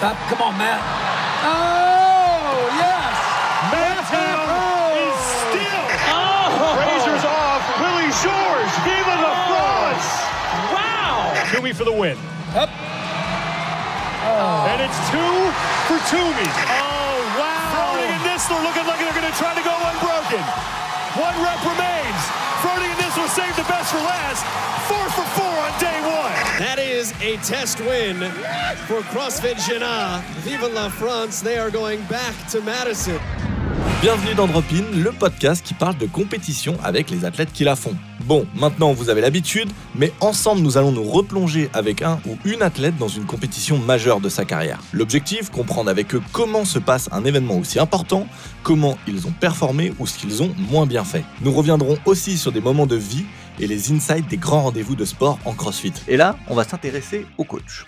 Up. Come on, Matt. Oh, yes. Mantown is still. Oh. Razors off. Willie George. Viva la France. Wow. Toomey for the win. Up. Oh. And it's two for Toomey. Oh, wow. Froning and Nistler looking like they're going to try to go unbroken. One rep remains. Froning and Nistler saved the best for last. Four for four on day one. That is a test win for CrossFit Jena. Vive la France. They are going back to Madison. Bienvenue dans Drop In, le podcast qui parle de compétition avec les athlètes qui la font. Bon, maintenant vous avez l'habitude, mais ensemble nous allons nous replonger avec un ou une athlète dans une compétition majeure de sa carrière. L'objectif, comprendre avec eux comment se passe un événement aussi important, comment ils ont performé ou ce qu'ils ont moins bien fait. Nous reviendrons aussi sur des moments de vie et les insights des grands rendez-vous de sport en CrossFit. Et là, on va s'intéresser au coach.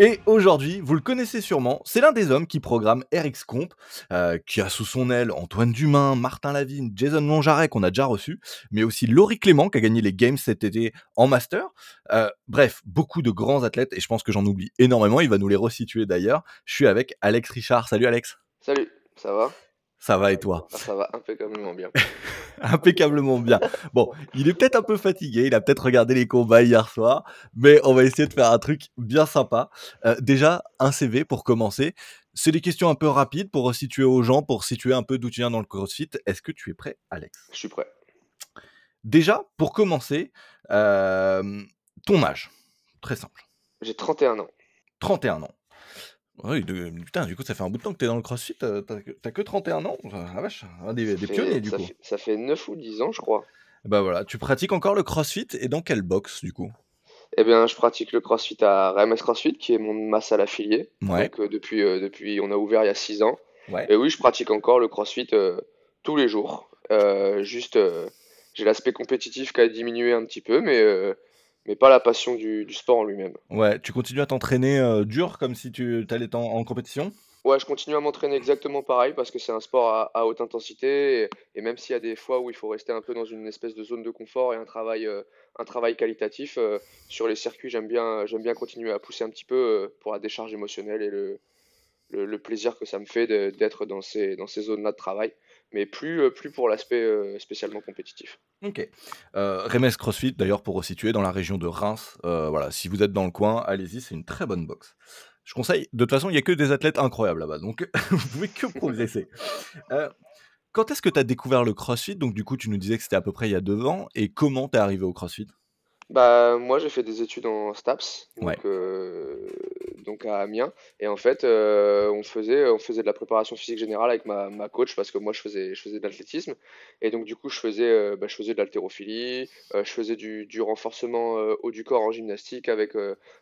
Et aujourd'hui, vous le connaissez sûrement, c'est l'un des hommes qui programme RX Comp, euh, qui a sous son aile Antoine Dumain, Martin Lavigne, Jason Longjaret qu'on a déjà reçu, mais aussi Laurie Clément qui a gagné les Games cet été en Master. Euh, bref, beaucoup de grands athlètes et je pense que j'en oublie énormément, il va nous les resituer d'ailleurs. Je suis avec Alex Richard. Salut Alex. Salut, ça va? Ça va et toi? Ah, Ça va impeccablement bien. Impeccablement bien. Bon, il est peut-être un peu fatigué, il a peut-être regardé les combats hier soir, mais on va essayer de faire un truc bien sympa. Euh, déjà, un CV pour commencer. C'est des questions un peu rapides pour resituer aux gens, pour situer un peu d'où tu viens dans le CrossFit. Est-ce que tu es prêt, Alex? Je suis prêt. Déjà, pour commencer, euh, ton âge. Très simple. J'ai 31 ans. 31 ans. Oui, de- putain, du coup, ça fait un bout de temps que tu es dans le CrossFit. euh, T'as que- t'as que 31 ans. Ah, la vache, un des, des Ça fait- pionniers, du ça coup. Fait, ça fait 9 ou 10 ans, je crois. Bah voilà, tu pratiques encore le CrossFit et dans quelle box, du coup? Eh bien, je pratique le CrossFit à RMS CrossFit, qui est mon ma salle affiliée. Ouais. Donc, euh, depuis, euh, depuis, on a ouvert il y a 6 ans. Ouais. Et oui, je pratique encore le CrossFit euh, tous les jours. Euh, juste, euh, j'ai l'aspect compétitif qui a diminué un petit peu, mais, euh, mais pas la passion du, du sport en lui-même. Ouais, tu continues à t'entraîner euh, dur comme si tu allais en, en compétition? Ouais, je continue à m'entraîner exactement pareil parce que c'est un sport à, à haute intensité et, et même s'il y a des fois où il faut rester un peu dans une espèce de zone de confort et un travail, euh, un travail qualitatif, euh, sur les circuits, j'aime bien, j'aime bien continuer à pousser un petit peu euh, pour la décharge émotionnelle et le, le, le plaisir que ça me fait d'être dans ces, dans ces zones-là de travail, mais plus, euh, plus pour l'aspect euh, spécialement compétitif. Ok. Euh, Remes CrossFit, d'ailleurs, pour resituer, dans la région de Reims. Voilà, si vous êtes dans le coin, allez-y, c'est une très bonne box. Je conseille, de toute façon, il n'y a que des athlètes incroyables là-bas, donc vous pouvez que progresser. Euh, quand est-ce que tu as découvert le CrossFit? Donc, du coup, tu nous disais que c'était à peu près il y a deux ans, et comment t'es arrivé au CrossFit? Bah, moi, j'ai fait des études en STAPS, donc, Ouais. euh, donc à Amiens. Et en fait, euh, on faisait, on faisait de la préparation physique générale avec ma, ma coach parce que moi, je faisais, je faisais de l'athlétisme. Et donc, du coup, je faisais, euh, bah, je faisais de l'haltérophilie, euh, je faisais du, du renforcement haut du corps en gymnastique avec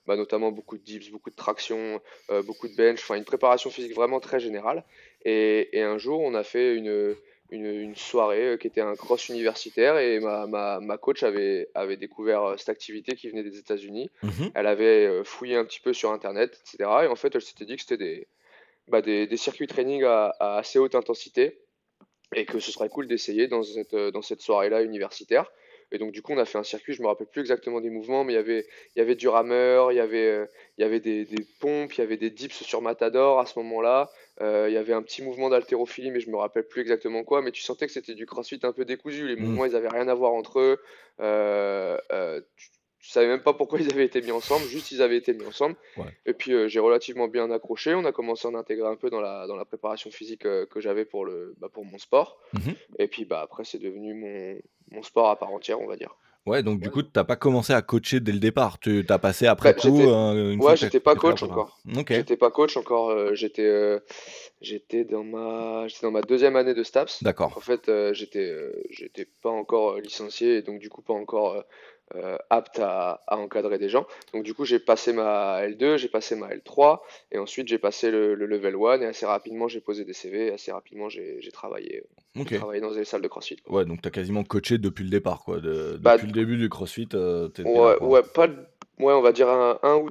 bah, notamment beaucoup de dips, beaucoup de traction, beaucoup de bench, enfin, une préparation physique vraiment très générale. Et un jour, on a fait une une, une soirée euh, qui était un cross universitaire et ma, ma, ma coach avait, avait découvert euh, cette activité qui venait des États-Unis. Elle avait euh, fouillé un petit peu sur Internet, etc. Et en fait, elle s'était dit que c'était des, bah, des, des circuits training à, à assez haute intensité et que ce serait cool d'essayer dans cette, dans cette soirée-là universitaire. Et donc, du coup, on a fait un circuit, je me rappelle plus exactement des mouvements, mais il y avait, il y avait du rameur, il y avait, il y avait des, des pompes, il y avait des dips sur Matador à ce moment-là. Euh, il y avait un petit mouvement d'haltérophilie, mais je me rappelle plus exactement quoi. Mais tu sentais que c'était du crossfit un peu décousu. Les Mm. mouvements, ils avaient rien à voir entre eux. Euh, euh, tu, tu savais même pas pourquoi ils avaient été mis ensemble, juste ils avaient été mis ensemble. Ouais. Et puis euh, j'ai relativement bien accroché. On a commencé à en intégrer un peu dans la, dans la préparation physique euh, que j'avais pour, le, bah, pour mon sport. Mhm. Et puis bah, après, c'est devenu mon, mon sport à part entière, on va dire. Ouais, donc du coup, t'as pas commencé à coacher dès le départ. Tu t'as passé après Bah, coup. euh, une ouais, j'étais pas coach préparé. encore. Ok. J'étais pas coach encore, euh, j'étais euh, j'étais dans ma j'étais dans ma deuxième année de STAPS. D'accord. En fait, j'étais j'étais pas encore licencié et donc du coup pas encore euh, euh, apte à, à encadrer des gens. Donc du coup, j'ai passé ma L2, j'ai passé ma L3 et ensuite j'ai passé le, le level 1 et assez rapidement j'ai posé des CV, et assez rapidement j'ai travaillé, j'ai travaillé dans des salles de CrossFit. quoi. Ouais, donc t'as quasiment coaché depuis le départ, quoi. De- Bah, depuis le début du CrossFit, euh, Ouais, là, quoi. ouais, pas, ouais, on va dire un, un ou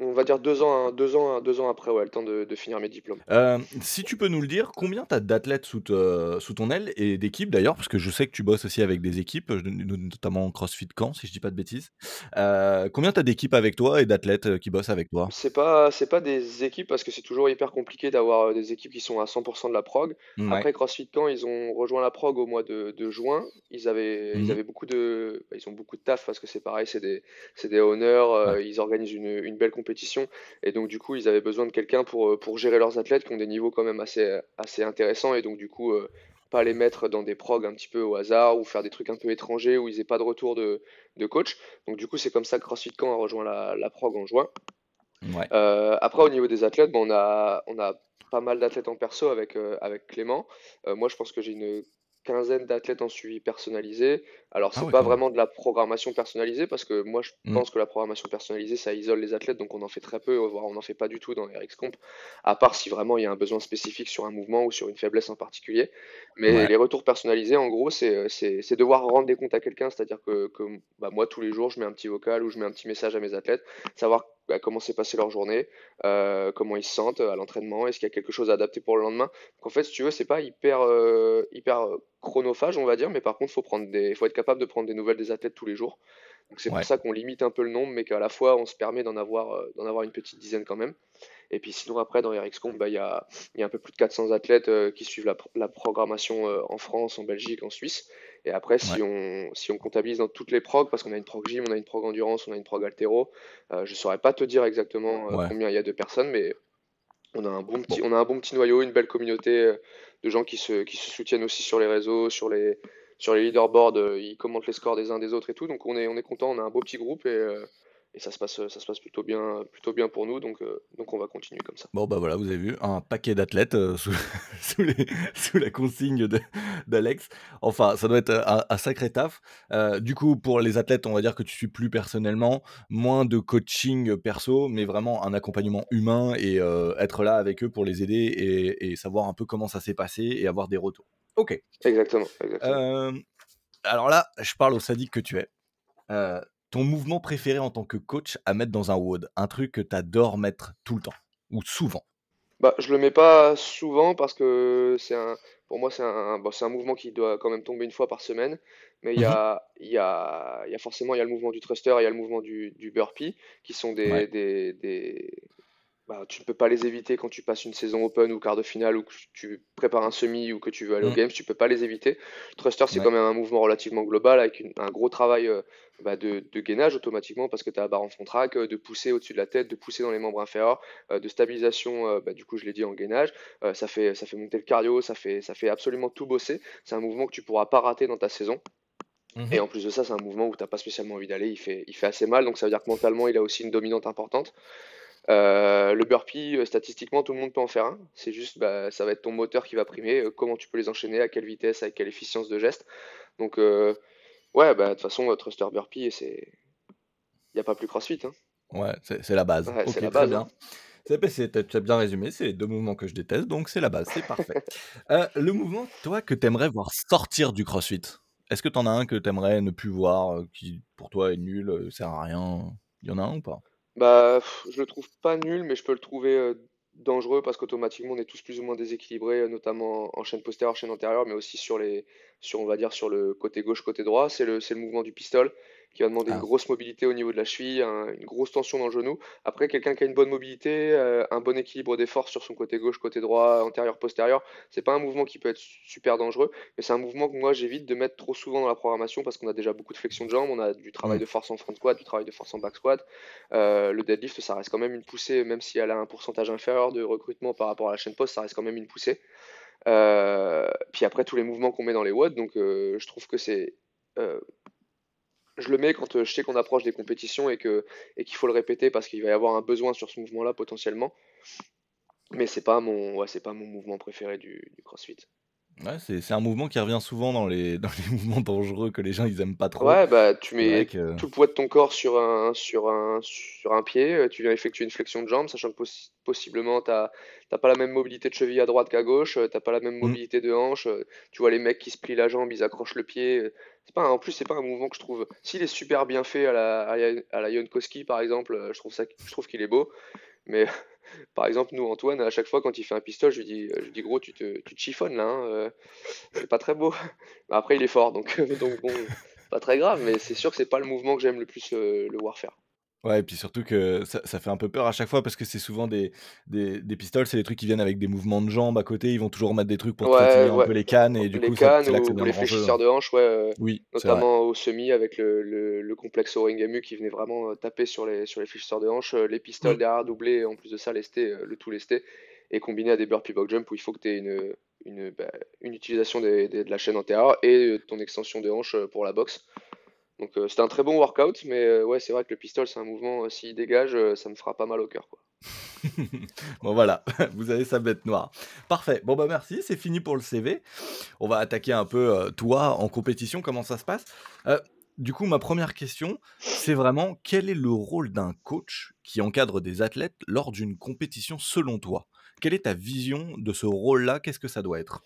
on va dire deux ans, deux ans, deux ans après, ouais, le temps de, de finir mes diplômes. Euh, si tu peux nous le dire, combien tu as d'athlètes sous, te- sous ton aile et d'équipes d'ailleurs, parce que je sais que tu bosses aussi avec des équipes, notamment CrossFit Camp, si je dis pas de bêtises. Euh, combien tu as d'équipes avec toi et d'athlètes euh, qui bossent avec toi? C'est pas, c'est pas des équipes parce que c'est toujours hyper compliqué d'avoir des équipes qui sont à 100% de la prog. Ouais. Après CrossFit Camp, ils ont rejoint la prog au mois de, de juin. Ils avaient, ils Mhm. avaient beaucoup de, bah, ils ont beaucoup de taf parce que c'est pareil, c'est des, c'est des honneurs, euh, ils organisent une, une belle compétition et donc du coup, ils avaient besoin de quelqu'un pour, euh, pour gérer leurs athlètes qui ont des niveaux quand même assez, assez intéressants et donc du coup, euh, pas les mettre dans des progs un petit peu au hasard ou faire des trucs un peu étrangers où ils aient pas de retour de, de coach. Donc du coup, c'est comme ça que CrossFit Camp a rejoint la, la prog en juin. Ouais. Euh, après, au niveau des athlètes, bon, on a, on a pas mal d'athlètes en perso avec, euh, avec Clément. Moi, je pense que j'ai une quinzaine d'athlètes en suivi personnalisé. Alors, Ah c'est ouais, pas vraiment de la programmation personnalisée parce que moi, je Mm. pense que la programmation personnalisée, ça isole les athlètes, donc on en fait très peu, voire on n'en fait pas du tout dans les RX-Comp, à part si vraiment il y a un besoin spécifique sur un mouvement ou sur une faiblesse en particulier. Mais Ouais. les retours personnalisés, en gros, c'est c'est- c'est devoir rendre des comptes à quelqu'un, c'est-à-dire que, que bah, moi, tous les jours, je mets un petit vocal ou je mets un petit message à mes athlètes, savoir bah, comment s'est passée leur journée, euh, comment ils se sentent euh, à l'entraînement, est-ce qu'il y a quelque chose à adapter pour le lendemain. Donc en fait, si tu veux, c'est pas hyper, euh, hyper chronophage, on va dire, mais par contre, faut prendre des, faut être capable de prendre des nouvelles des athlètes tous les jours. Donc c'est Ouais. pour ça qu'on limite un peu le nombre, mais qu'à la fois, on se permet d'en avoir, euh, d'en avoir une petite dizaine quand même. Et puis sinon, après, dans RxComp, bah, il y a, il y a un peu plus de 400 athlètes euh, qui suivent la, pr- la programmation euh, en France, en Belgique, en Suisse. Et après, si on, si on comptabilise dans toutes les progs, parce qu'on a une prog gym, on a une prog endurance, on a une prog altéro, je saurais pas te dire exactement Ouais. combien il y a de personnes, mais on a un bon petit, on a un bon petit noyau, une belle communauté de gens qui se, qui se soutiennent aussi sur les réseaux, sur les, sur les leaderboards, euh, ils commentent les scores des uns des autres et tout. Donc on est, on est content, on a un beau petit groupe et, euh, ça se passe, ça se passe plutôt bien, plutôt bien pour nous. Donc, euh, donc on va continuer comme ça. Bon, bah voilà, vous avez vu, un paquet d'athlètes sous, sous, la consigne d'Alex. Enfin, ça doit être un, sacré taf. Du coup, pour les athlètes, on va dire que tu suis plus personnellement, moins de coaching perso, mais vraiment un accompagnement humain et être là avec eux pour les aider et savoir un peu comment ça s'est passé et avoir des retours. Ok. Exactement. exactement. Euh, alors là, je parle au sadique que tu es. Euh, ton mouvement préféré en tant que coach à mettre dans un WOD, un truc que tu adores mettre tout le temps ou souvent? Bah, je le mets pas souvent parce que c'est un, pour moi, c'est un, bon, c'est un mouvement qui doit quand même tomber une fois par semaine. Mais il y Mhm. a, il y a, y a forcément, y a le mouvement du thruster, il y a le mouvement du, du burpee, qui sont des, Ouais. des, des, bah, tu ne peux pas les éviter quand tu passes une saison open ou quart de finale ou que tu prépares un semi ou que tu veux aller au Mm. Games, tu peux pas les éviter. Le thruster, c'est Ouais. quand même un mouvement relativement global avec une- un gros travail euh, bah, de, de gainage automatiquement parce que tu as la barre en front track, euh, de pousser au-dessus de la tête, de pousser dans les membres inférieurs, euh, de stabilisation, bah, du coup, je l'ai dit en gainage. Ça fait, ça fait monter le cardio, ça fait, ça fait absolument tout bosser. C'est un mouvement que tu pourras pas rater dans ta saison. Mhm. Et en plus de ça, c'est un mouvement où tu n'as pas spécialement envie d'aller. Il fait, il fait assez mal, donc ça veut dire que mentalement, il a aussi une dominante importante. Euh, le burpee, euh, statistiquement, tout le monde peut en faire un. C'est juste, bah, ça va être ton moteur qui va primer. euh, comment tu peux les enchaîner, à quelle vitesse, avec quelle efficience de geste. Donc, euh, ouais, bah, de toute façon, thruster burpee, c'est. Il n'y a pas plus crossfit. Hein. Ouais, c'est la base. Ouais, c'est la très base, bien. hein. Tu as bien résumé, c'est les deux mouvements que je déteste, donc c'est la base, c'est parfait. Le mouvement, toi, que tu aimerais voir sortir du crossfit, est-ce que tu en as un que tu aimerais ne plus voir, qui pour toi est nul, sert à rien Il y en a un ou pas? Bah, je le trouve pas nul, mais je peux le trouver euh, dangereux parce qu'automatiquement on est tous plus ou moins déséquilibrés, euh, notamment en chaîne postérieure, chaîne antérieure, mais aussi sur les, sur on va dire sur le côté gauche, côté droit. C'est le, c'est le mouvement du pistol qui va demander Ah. une grosse mobilité au niveau de la cheville, un- une grosse tension dans le genou. Après, quelqu'un qui a une bonne mobilité, euh, un bon équilibre des forces sur son côté gauche, côté droit, antérieur, postérieur, c'est pas un mouvement qui peut être super dangereux, mais c'est un mouvement que moi j'évite de mettre trop souvent dans la programmation parce qu'on a déjà beaucoup de flexion de jambes, on a du travail de force en front squat, du travail de force en back squat. Euh, le deadlift, ça reste quand même une poussée, même si elle a un pourcentage inférieur de recrutement par rapport à la chaîne post, ça reste quand même une poussée. Euh, puis après, tous les mouvements qu'on met dans les WOD, donc euh, je trouve que c'est. euh, je le mets quand euh, je sais qu'on approche des compétitions et qu'il faut le répéter parce qu'il va y avoir un besoin sur ce mouvement-là potentiellement. Mais c'est pas mon, pas mon mouvement préféré du CrossFit. Ouais, c'est c'est un mouvement qui revient souvent dans les dans les mouvements dangereux que les gens ils aiment pas trop. Ouais, bah, tu C'est vrai mets que tout le poids de ton corps sur un sur un sur un pied, heu, tu viens effectuer une flexion de jambe, sachant que possi possiblement tu as pas la même mobilité de cheville à droite qu'à gauche, heu, tu pas la même mmh, mobilité de hanche, heu, tu vois les mecs qui se plient la jambe, ils accrochent le pied, c'est pas un en plus, c'est pas un mouvement que je trouve s'il est super bien fait à la à la à la Ionkowski par exemple, je trouve ça je trouve qu'il est beau, mais par exemple, nous, Antoine, à chaque fois quand il fait un pistol, je lui dis, je dis gros, tu te, tu chiffonnes là, hein, euh, c'est pas très beau. Après, il est fort, donc, bon, pas très grave, mais c'est sûr que c'est pas le mouvement que j'aime le plus euh, le voir faire. Ouais et puis surtout que ça ça fait un peu peur à chaque fois parce que c'est souvent des des des pistoles, c'est des trucs qui viennent avec des mouvements de jambes à côté, ils vont toujours mettre des trucs pour Ouais, fatiguer un ouais. peu les cannes et du Les coup ça cannes c'est là que ça ou, ou devient les dangereux, fléchisseurs de hanche, ouais, euh, Oui, c'est vrai. notamment au semi avec le, le, le complexe Oringamu qui venait vraiment euh, taper sur les, sur les fléchisseurs de hanche, euh, les pistoles Mmh. derrière doublés, en plus de ça, lesté, euh, le tout lesté, et combiné à des burpee box jump où il faut que tu aies une, une, bah, une utilisation des- des- de la chaîne antérieure et euh, ton extension de hanche euh, pour la boxe. Donc euh, c'était un très bon workout, mais euh, ouais, c'est vrai que le pistol, c'est un mouvement, euh, s'il dégage, ça me fera pas mal au cœur, quoi. Bon voilà, vous avez sa bête noire. Parfait. Bon bah merci, c'est fini pour le CV. On va attaquer un peu euh, toi en compétition, comment ça se passe? Euh, du coup, ma première question, c'est vraiment quel est le rôle d'un coach qui encadre des athlètes lors d'une compétition selon toi? Quelle est ta vision de ce rôle-là? Qu'est-ce que ça doit être?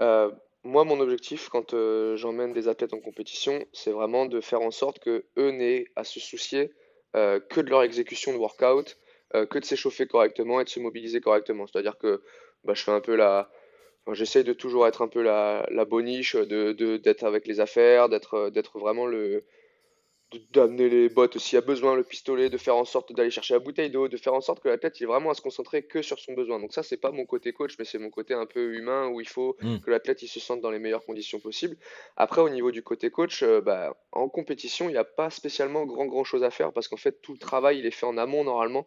Euh, moi, mon objectif quand euh, j'emmène des athlètes en compétition, c'est vraiment de faire en sorte que eux n'aient à se soucier euh, que de leur exécution de workout, euh, que de s'échauffer correctement et de se mobiliser correctement. C'est-à-dire que bah, je fais un peu la, j'essaye de toujours être un peu la, la boniche, de, d'être avec les affaires, d'être, d'être vraiment le, d'amener les bottes s'il y a besoin, le pistolet, de faire en sorte d'aller chercher la bouteille d'eau, de faire en sorte que l'athlète il est vraiment à se concentrer que sur son besoin. Donc ça, c'est pas mon côté coach, mais c'est mon côté un peu humain où il faut Hmm. que l'athlète il se sente dans les meilleures conditions possibles. Après, au niveau du côté coach, euh, bah, en compétition, il n'y a pas spécialement grand grand chose à faire parce qu'en fait, tout le travail il est fait en amont normalement.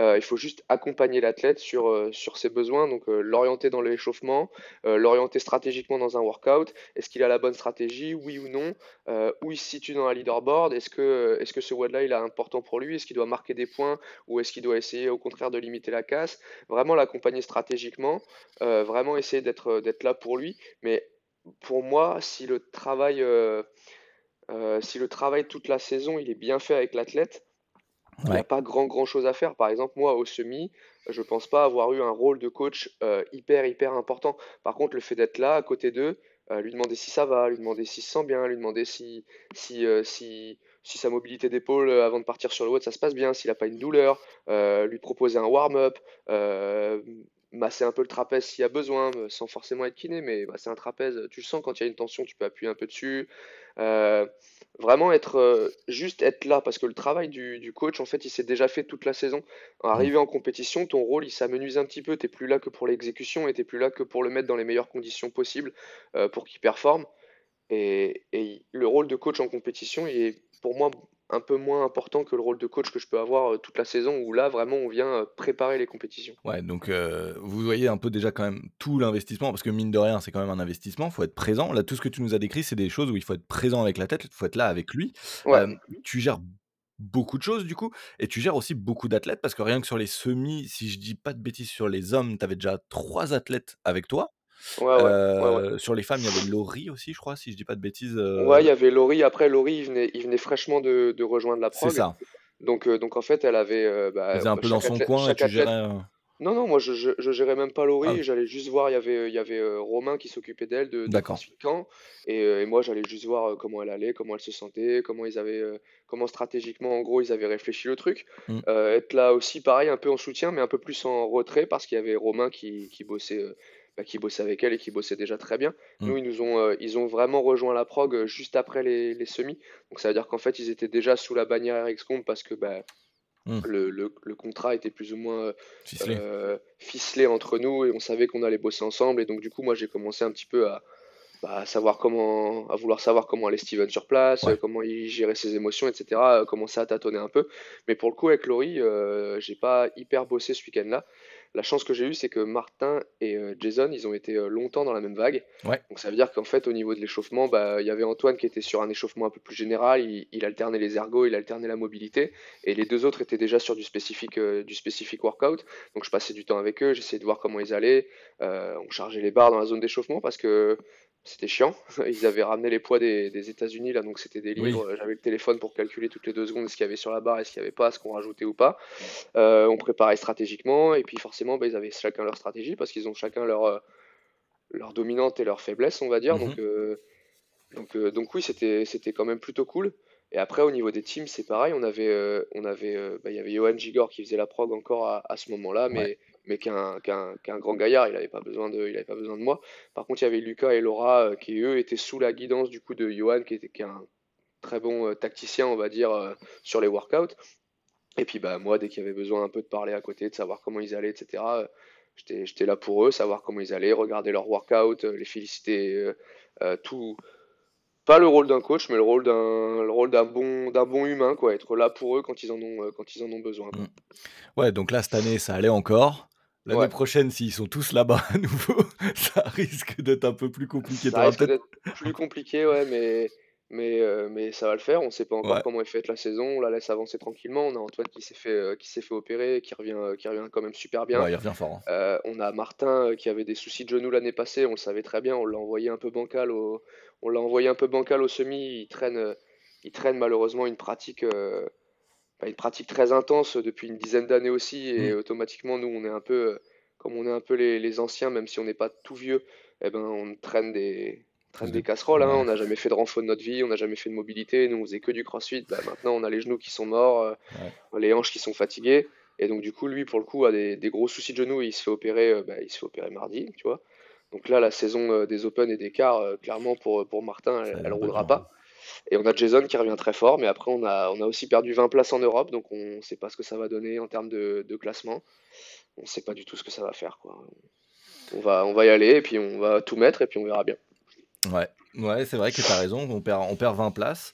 Euh, il faut juste accompagner l'athlète sur, euh, sur ses besoins, donc l'orienter dans l'échauffement, l'orienter stratégiquement dans un workout. Est-ce qu'il a la bonne stratégie, oui ou non? Où il se situe dans la leaderboard? Est-ce que, ce WOD-là il est important pour lui? Est-ce qu'il doit marquer des points ou est-ce qu'il doit essayer au contraire de limiter la casse? Vraiment l'accompagner stratégiquement, euh, vraiment essayer d'être là pour lui. Mais pour moi, si le travail, euh, euh, si le travail toute la saison il est bien fait avec l'athlète, il n'y a pas grand grand chose à faire. Par exemple, moi au semi, je pense pas avoir eu un rôle de coach euh, hyper hyper important. Par contre, le fait d'être là à côté d'eux, euh, lui demander si ça va, lui demander s'il se sent bien, lui demander si si euh, si si sa mobilité d'épaule euh, avant de partir sur le WOD ça se passe bien, s'il n'a pas une douleur, euh, lui proposer un warm-up, euh, masser un peu le trapèze s'il y a besoin, sans forcément être kiné, mais masser un trapèze, tu le sens quand il y a une tension, tu peux appuyer un peu dessus. Euh, Vraiment être juste être là parce que le travail du, du coach en fait il s'est déjà fait toute la saison. Mmh. Arrivé en compétition, ton rôle il s'amenuise un petit peu, t'es plus là que pour l'exécution et t'es plus là que pour le mettre dans les meilleures conditions possibles pour qu'il performe. Et, et le rôle de coach en compétition il est pour moi un peu moins important que le rôle de coach que je peux avoir euh, toute la saison où là vraiment on vient euh, préparer les compétitions. Ouais, donc euh, vous voyez un peu déjà quand même tout l'investissement, parce que mine de rien, c'est quand même un investissement, il faut être présent. Là, tout ce que tu nous as décrit, c'est des choses où il faut être présent avec la tête, il faut être là avec lui. Ouais, Euh, tu gères beaucoup de choses du coup, et tu gères aussi beaucoup d'athlètes, parce que rien que sur les semis, si je dis pas de bêtises, sur les hommes, tu avais déjà trois athlètes avec toi. Ouais, ouais, ouais, ouais. Euh, sur les femmes, il y avait Laurie aussi, je crois, si je dis pas de bêtises. Ouais, il euh, y avait Laurie. Après, Laurie, il venait, il venait fraîchement de, de rejoindre la c'est prog. ça. Donc, euh, donc en fait, elle avait euh, Elle bah, faisait un peu dans son athlète, coin et tu athlète. gérais. euh, Non, non, moi je, je, je gérais même pas Ah Laurie. oui, J'allais juste voir. Il y avait, il y avait euh, Romain qui s'occupait d'elle de, de Camp, et, euh, et moi j'allais juste voir euh, comment elle allait, comment elle se sentait, comment ils avaient, euh, comment stratégiquement en gros ils avaient réfléchi le truc. Mm. Euh, être là aussi, pareil, un peu en soutien, mais un peu plus en retrait parce qu'il y avait Romain qui, qui bossait. Bah, qui bossait avec elle et qui bossait déjà très bien. Mm. Nous, ils nous ont, euh, ils ont vraiment rejoint la prog euh, juste après les, les semis. Donc ça veut dire qu'en fait, ils étaient déjà sous la bannière RXCOM parce que bah, Mm. le, le, le contrat était plus ou moins euh, Ficelé. euh, ficelé entre nous et on savait qu'on allait bosser ensemble. Et donc, du coup, moi, j'ai commencé un petit peu à, bah, à savoir comment, à vouloir savoir comment allait Steven sur place, Ouais. comment il gérait ses émotions, etc. commencer à tâtonner un peu. Mais pour le coup, avec Laurie, j'ai pas hyper bossé ce week-end-là. La chance que j'ai eue, c'est que Martin et euh, Jason, ils ont été euh, longtemps dans la même vague. Ouais. Donc ça veut dire qu'en fait, au niveau de l'échauffement, bah, il y avait Antoine qui était sur un échauffement un peu plus général. Il, il alternait les ergos, il alternait la mobilité. Et les deux autres étaient déjà sur du spécifique, euh, du spécifique workout. Donc je passais du temps avec eux, j'essayais de voir comment ils allaient. Euh, on chargeait les barres dans la zone d'échauffement parce que c'était chiant. Ils avaient ramené les poids des, des États-Unis, là, donc c'était des Oui. livres. J'avais le téléphone pour calculer toutes les deux secondes ce qu'il y avait sur la barre et ce qu'il n'y avait pas, ce qu'on rajoutait ou pas. Euh, on préparait stratégiquement, et puis forcément, bah, ils avaient chacun leur stratégie parce qu'ils ont chacun leur, euh, leur dominante et leur faiblesse, on va dire. Mhm. Donc, euh, donc, euh, donc oui, c'était, c'était quand même plutôt cool. Et après, au niveau des teams, c'est pareil. On avait, euh, on avait, euh, bah, il y avait Johan Gigor qui faisait la prog encore à, à ce moment-là, mais, Ouais. Mais qu'un, qu'un, qu'un grand gaillard, il n'avait pas besoin de, pas besoin de moi. Par contre, il y avait Lucas et Laura euh, qui, eux, étaient sous la guidance du coup de Johan, qui était qui un très bon euh, tacticien, on va dire, euh, sur les workouts. Et puis bah moi, dès qu'il y avait besoin un peu de parler à côté, de savoir comment ils allaient, etc., j'étais, là pour eux, savoir comment ils allaient, regarder leur workout, euh, les féliciter, tout. Pas le rôle d'un coach, mais le rôle d'un, le rôle d'un bon, d'un bon humain, quoi. Être là pour eux quand ils en ont, quand ils en ont besoin. quoi. Ouais, donc là, cette année, ça allait encore. L'année Ouais. prochaine, s'ils sont tous là-bas à nouveau, ça risque d'être un peu plus compliqué. Ça risque d'être plus compliqué, ouais, mais, mais, euh, mais ça va le faire. On sait pas encore Ouais. comment est faite la saison. On la laisse avancer tranquillement. On a Antoine qui s'est fait, euh, qui s'est fait opérer, qui revient, euh, qui revient quand même super bien. Ouais, il revient fort. hein. On a Martin qui avait des soucis de genoux l'année passée, on le savait très bien, on l'a envoyé un peu bancal au, on l'a envoyé un peu bancal au semi, il traîne, il traîne malheureusement une pratique, une pratique très intense depuis une dizaine d'années aussi, et Mm. automatiquement nous on est un peu, euh, comme on est un peu les, les anciens, même si on n'est pas tout vieux, eh ben on traîne des, traîne Des- casseroles, hein, on n'a jamais fait de renfort de notre vie, on n'a jamais fait de mobilité, nous on faisait que du crossfit, Bah, maintenant on a les genoux qui sont morts, euh, les hanches qui sont fatiguées. Et donc, du coup, lui, pour le coup, a des, des gros soucis de genoux et il se fait opérer, euh, bah, il se fait opérer mardi, tu vois. Donc là, la saison euh, des Open et des quarts, clairement, pour, pour Martin, elle, être roulera pas. Et on a Jason qui revient très fort, mais après, on a, on a aussi perdu 20 places en Europe, donc on sait pas ce que ça va donner en termes de, classement. On sait pas du tout ce que ça va faire. On va, on va y aller et puis on va tout mettre et puis on verra bien. Ouais, ouais c'est vrai que tu as raison. On perd, on perd 20 places.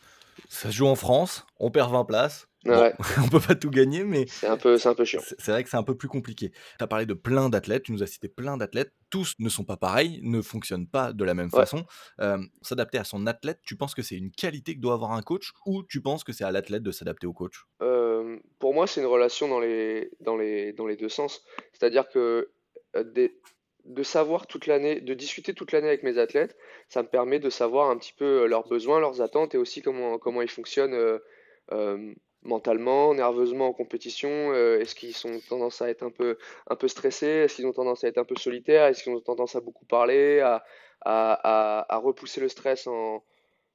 Ça se joue en France. On perd 20 places. Bon, Ouais, on peut pas tout gagner, mais c'est un peu, c'est un peu chiant. c'est vrai que c'est un peu plus compliqué. Tu as parlé de plein d'athlètes. Tu nous as cité plein d'athlètes. Tous ne sont pas pareils, ne fonctionnent pas de la même Ouais. façon. Euh, s'adapter à son athlète, tu penses que c'est une qualité que doit avoir un coach ou tu penses que c'est à l'athlète de s'adapter au coach? Euh, pour moi, c'est une relation dans les, dans les, dans les deux sens. C'est-à-dire que euh, des- de savoir toute l'année, de discuter toute l'année avec mes athlètes, ça me permet de savoir un petit peu leurs besoins, leurs attentes et aussi comment, comment ils fonctionnent euh, mentalement, nerveusement en compétition. euh, est-ce qu'ils ont tendance à être un peu, un peu stressés? Est-ce qu'ils ont tendance à être un peu solitaires? Est-ce qu'ils ont tendance à beaucoup parler, à, à, à, repousser le stress en,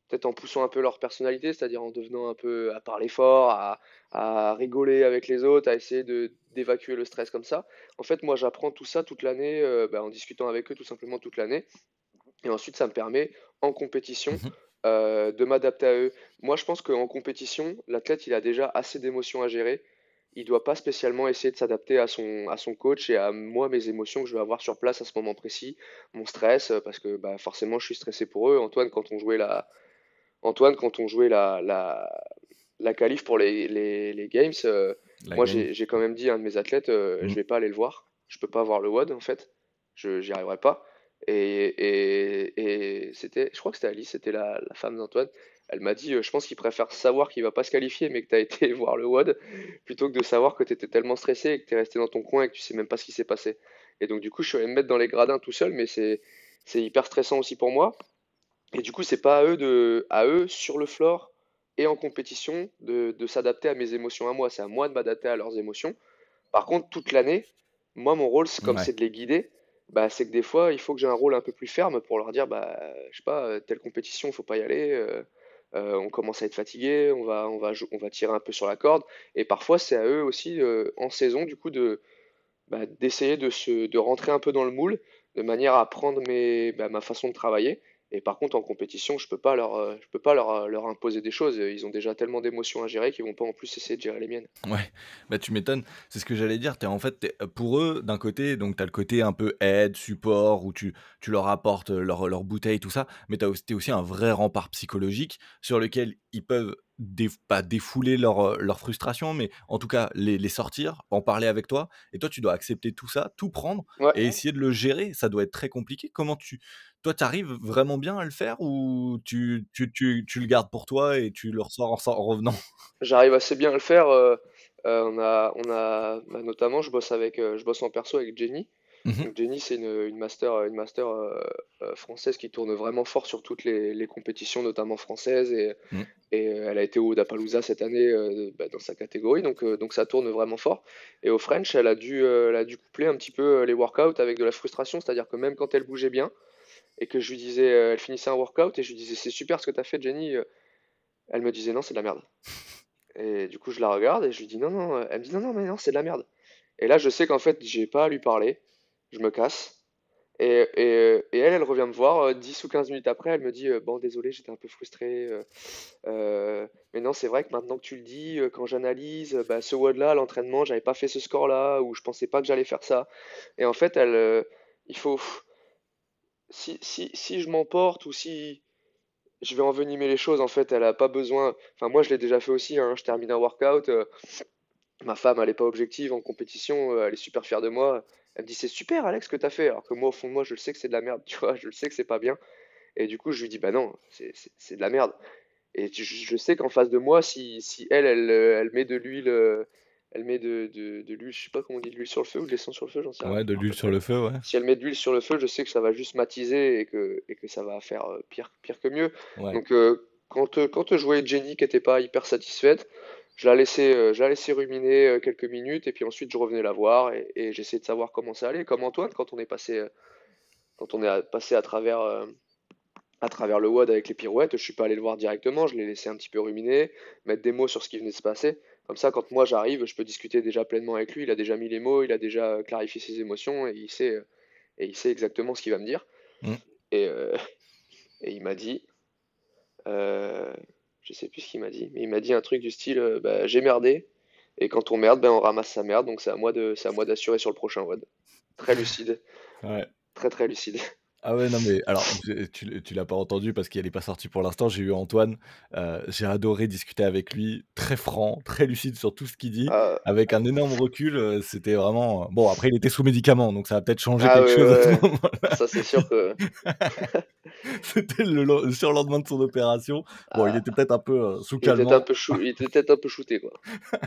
peut-être en poussant un peu leur personnalité, c'est-à-dire en devenant un peu à parler fort, à, à rigoler avec les autres, à essayer d'évacuer le stress comme ça? En fait, moi, j'apprends tout ça toute l'année, euh, bah, en discutant avec eux tout simplement toute l'année. Et ensuite, ça me permet, en compétition, Mhm. Euh, de m'adapter à eux. Moi, je pense qu'en compétition, l'athlète, il a déjà assez d'émotions à gérer. Il doit pas spécialement essayer de s'adapter à son, à son coach et à moi, mes émotions que je vais avoir sur place à ce moment précis, mon stress, euh, parce que bah, forcément, je suis stressé pour eux. Antoine, quand on jouait la, Antoine, quand on jouait la, la, la qualif pour les, les, les Games, euh, moi j'ai quand même dit à un de mes athlètes, euh, Mhm. je vais pas aller le voir, je peux pas voir le WOD en fait, je j'y arriverai pas. Et, et, et c'était, je crois que c'était Alice, c'était la, la femme d'Antoine, elle m'a dit, euh, je pense qu'il préfère savoir qu'il va pas se qualifier, mais que tu as été voir le WOD, plutôt que de savoir que tu étais tellement stressé et que tu es resté dans ton coin et que tu sais même pas ce qui s'est passé. Et donc du coup, je suis allé me mettre dans les gradins tout seul, mais c'est hyper stressant aussi pour moi. Et du coup, c'est pas à eux de, à eux sur le floor et en compétition de, de s'adapter à mes émotions à moi. C'est à moi de m'adapter à leurs émotions. Par contre, toute l'année, moi, mon rôle, c'est comme Ouais. c'est de les guider, bah, c'est que des fois, il faut que j'ai un rôle un peu plus ferme pour leur dire, bah, je sais pas, euh, telle compétition, faut pas y aller. euh, euh, on commence à être fatigué, on va, on va, on va tirer un peu sur la corde. Et parfois, c'est à eux aussi, en saison, du coup, de, bah, d'essayer de se, de rentrer un peu dans le moule, de manière à prendre bah, ma façon de travailler Et par contre, en compétition, je peux pas leur, euh, je peux pas leur, euh, leur imposer des choses. Ils ont déjà tellement d'émotions à gérer qu'ils vont pas en plus essayer de gérer les miennes. Ouais, bah tu m'étonnes. C'est ce que j'allais dire. En fait, t'es- pour eux, d'un côté, donc t'as le côté un peu aide, support, où tu, tu leur apportes leur, bouteille, tout ça, mais t'as t'es aussi un vrai rempart psychologique sur lequel ils peuvent dé- pas défouler leur, leur frustration, mais en tout cas les, les sortir, en parler avec toi. Et toi, tu dois accepter tout ça, tout prendre Ouais. et essayer de le gérer. Ça doit être très compliqué. Comment tu, toi, t'arrives vraiment bien à le faire ou tu, tu, tu, tu le gardes pour toi et tu le ressors en, en revenant? J'arrive assez bien à le faire. euh, euh, on a, on a, bah, notamment, je bosse avec, je bosse en perso avec Jenny. Mhm. Donc Jenny, c'est une, une master, une master euh, euh, française qui tourne vraiment fort sur toutes les, les compétitions, notamment françaises. Et, et euh, elle a été au Dapalooza cette année euh, bah, dans sa catégorie, donc, euh, donc ça tourne vraiment fort. Et au French, elle a dû, euh, elle a dû coupler un petit peu euh, les workouts avec de la frustration, c'est-à-dire que même quand elle bougeait bien et que je lui disais, euh, elle finissait un workout et je lui disais, c'est super ce que tu as fait, Jenny, euh, elle me disait, non, c'est de la merde. Et du coup, je la regarde et je lui dis, non, non, euh, elle me dit, non, non, mais non, c'est de la merde. Et là, je sais qu'en fait, j'ai pas à lui parler, je me casse. Et, et, et elle, elle revient me voir euh, 10 ou 15 minutes après, elle me dit, euh, bon, désolé, j'étais un peu frustré. euh, euh, mais non, c'est vrai que maintenant que tu le dis, euh, quand j'analyse, euh, bah, ce WOD-là, l'entraînement, j'avais pas fait ce score-là, ou je pensais pas que j'allais faire ça. Et en fait, elle, euh, il faut, si, si, si je m'emporte ou si je vais envenimer les choses, en fait, elle a pas besoin. Enfin, moi, je l'ai déjà fait aussi, hein, je termine un workout. euh, Ma femme, elle est pas objective en compétition, euh, elle est super fière de moi. Elle me dit, c'est super, Alex, ce que t'as fait. Alors que moi, au fond de moi, je le sais que c'est de la merde, tu vois, je le sais que c'est pas bien. Et du coup, je lui dis, bah non, c'est de la merde. Et je je sais qu'en face de moi, si, si elle, elle, euh, elle met de l'huile, euh, elle met de, de, de l'huile, je sais pas comment on dit, de l'huile sur le feu ou de l'essence sur le feu, j'en sais rien. Ouais, de l'huile sur le feu, ouais. Si elle met de l'huile sur le feu, je sais que ça va juste matiser et que, et que ça va faire euh, pire, pire que mieux. Ouais. Donc, euh, quand, quand je voyais Jenny qui était pas hyper satisfaite, je la laissais, euh, je la laissais ruminer euh, quelques minutes et puis ensuite je revenais la voir et, et j'essayais de savoir comment ça allait. Comme Antoine, quand on est passé, euh, quand on est à- passé à travers, à travers le WOD avec les pirouettes, je suis pas allé le voir directement, je l'ai laissé un petit peu ruminer, mettre des mots sur ce qui venait de se passer. Comme ça, quand moi j'arrive, je peux discuter déjà pleinement avec lui. Il a déjà mis les mots, il a déjà clarifié ses émotions et il sait, et il sait exactement ce qu'il va me dire. Mm. Et, euh, et il m'a dit, euh, je sais plus ce qu'il m'a dit, mais il m'a dit un truc du style, euh, bah, j'ai merdé, et quand on merde, ben on ramasse sa merde, donc c'est à moi de, c'est à moi d'assurer sur le prochain WOD. Très lucide, Ouais. très très lucide. Ah ouais, non, mais alors, tu, tu- l'as pas entendu parce qu'elle n'est pas sortie pour l'instant. J'ai eu Antoine, euh, j'ai adoré discuter avec lui, très franc, très lucide sur tout ce qu'il dit, Ah, avec un énorme recul. euh, C'était vraiment. Bon, après, il était sous médicaments, donc ça a peut-être changé Ah quelque ouais, chose à ce ouais. moment-là. ça c'est sûr que C'était le, lo- surlendemain de son opération. Bon, il ah, était peut-être un peu euh, sous il était un calmant. peu chou, il était peut-être un peu shooté quoi.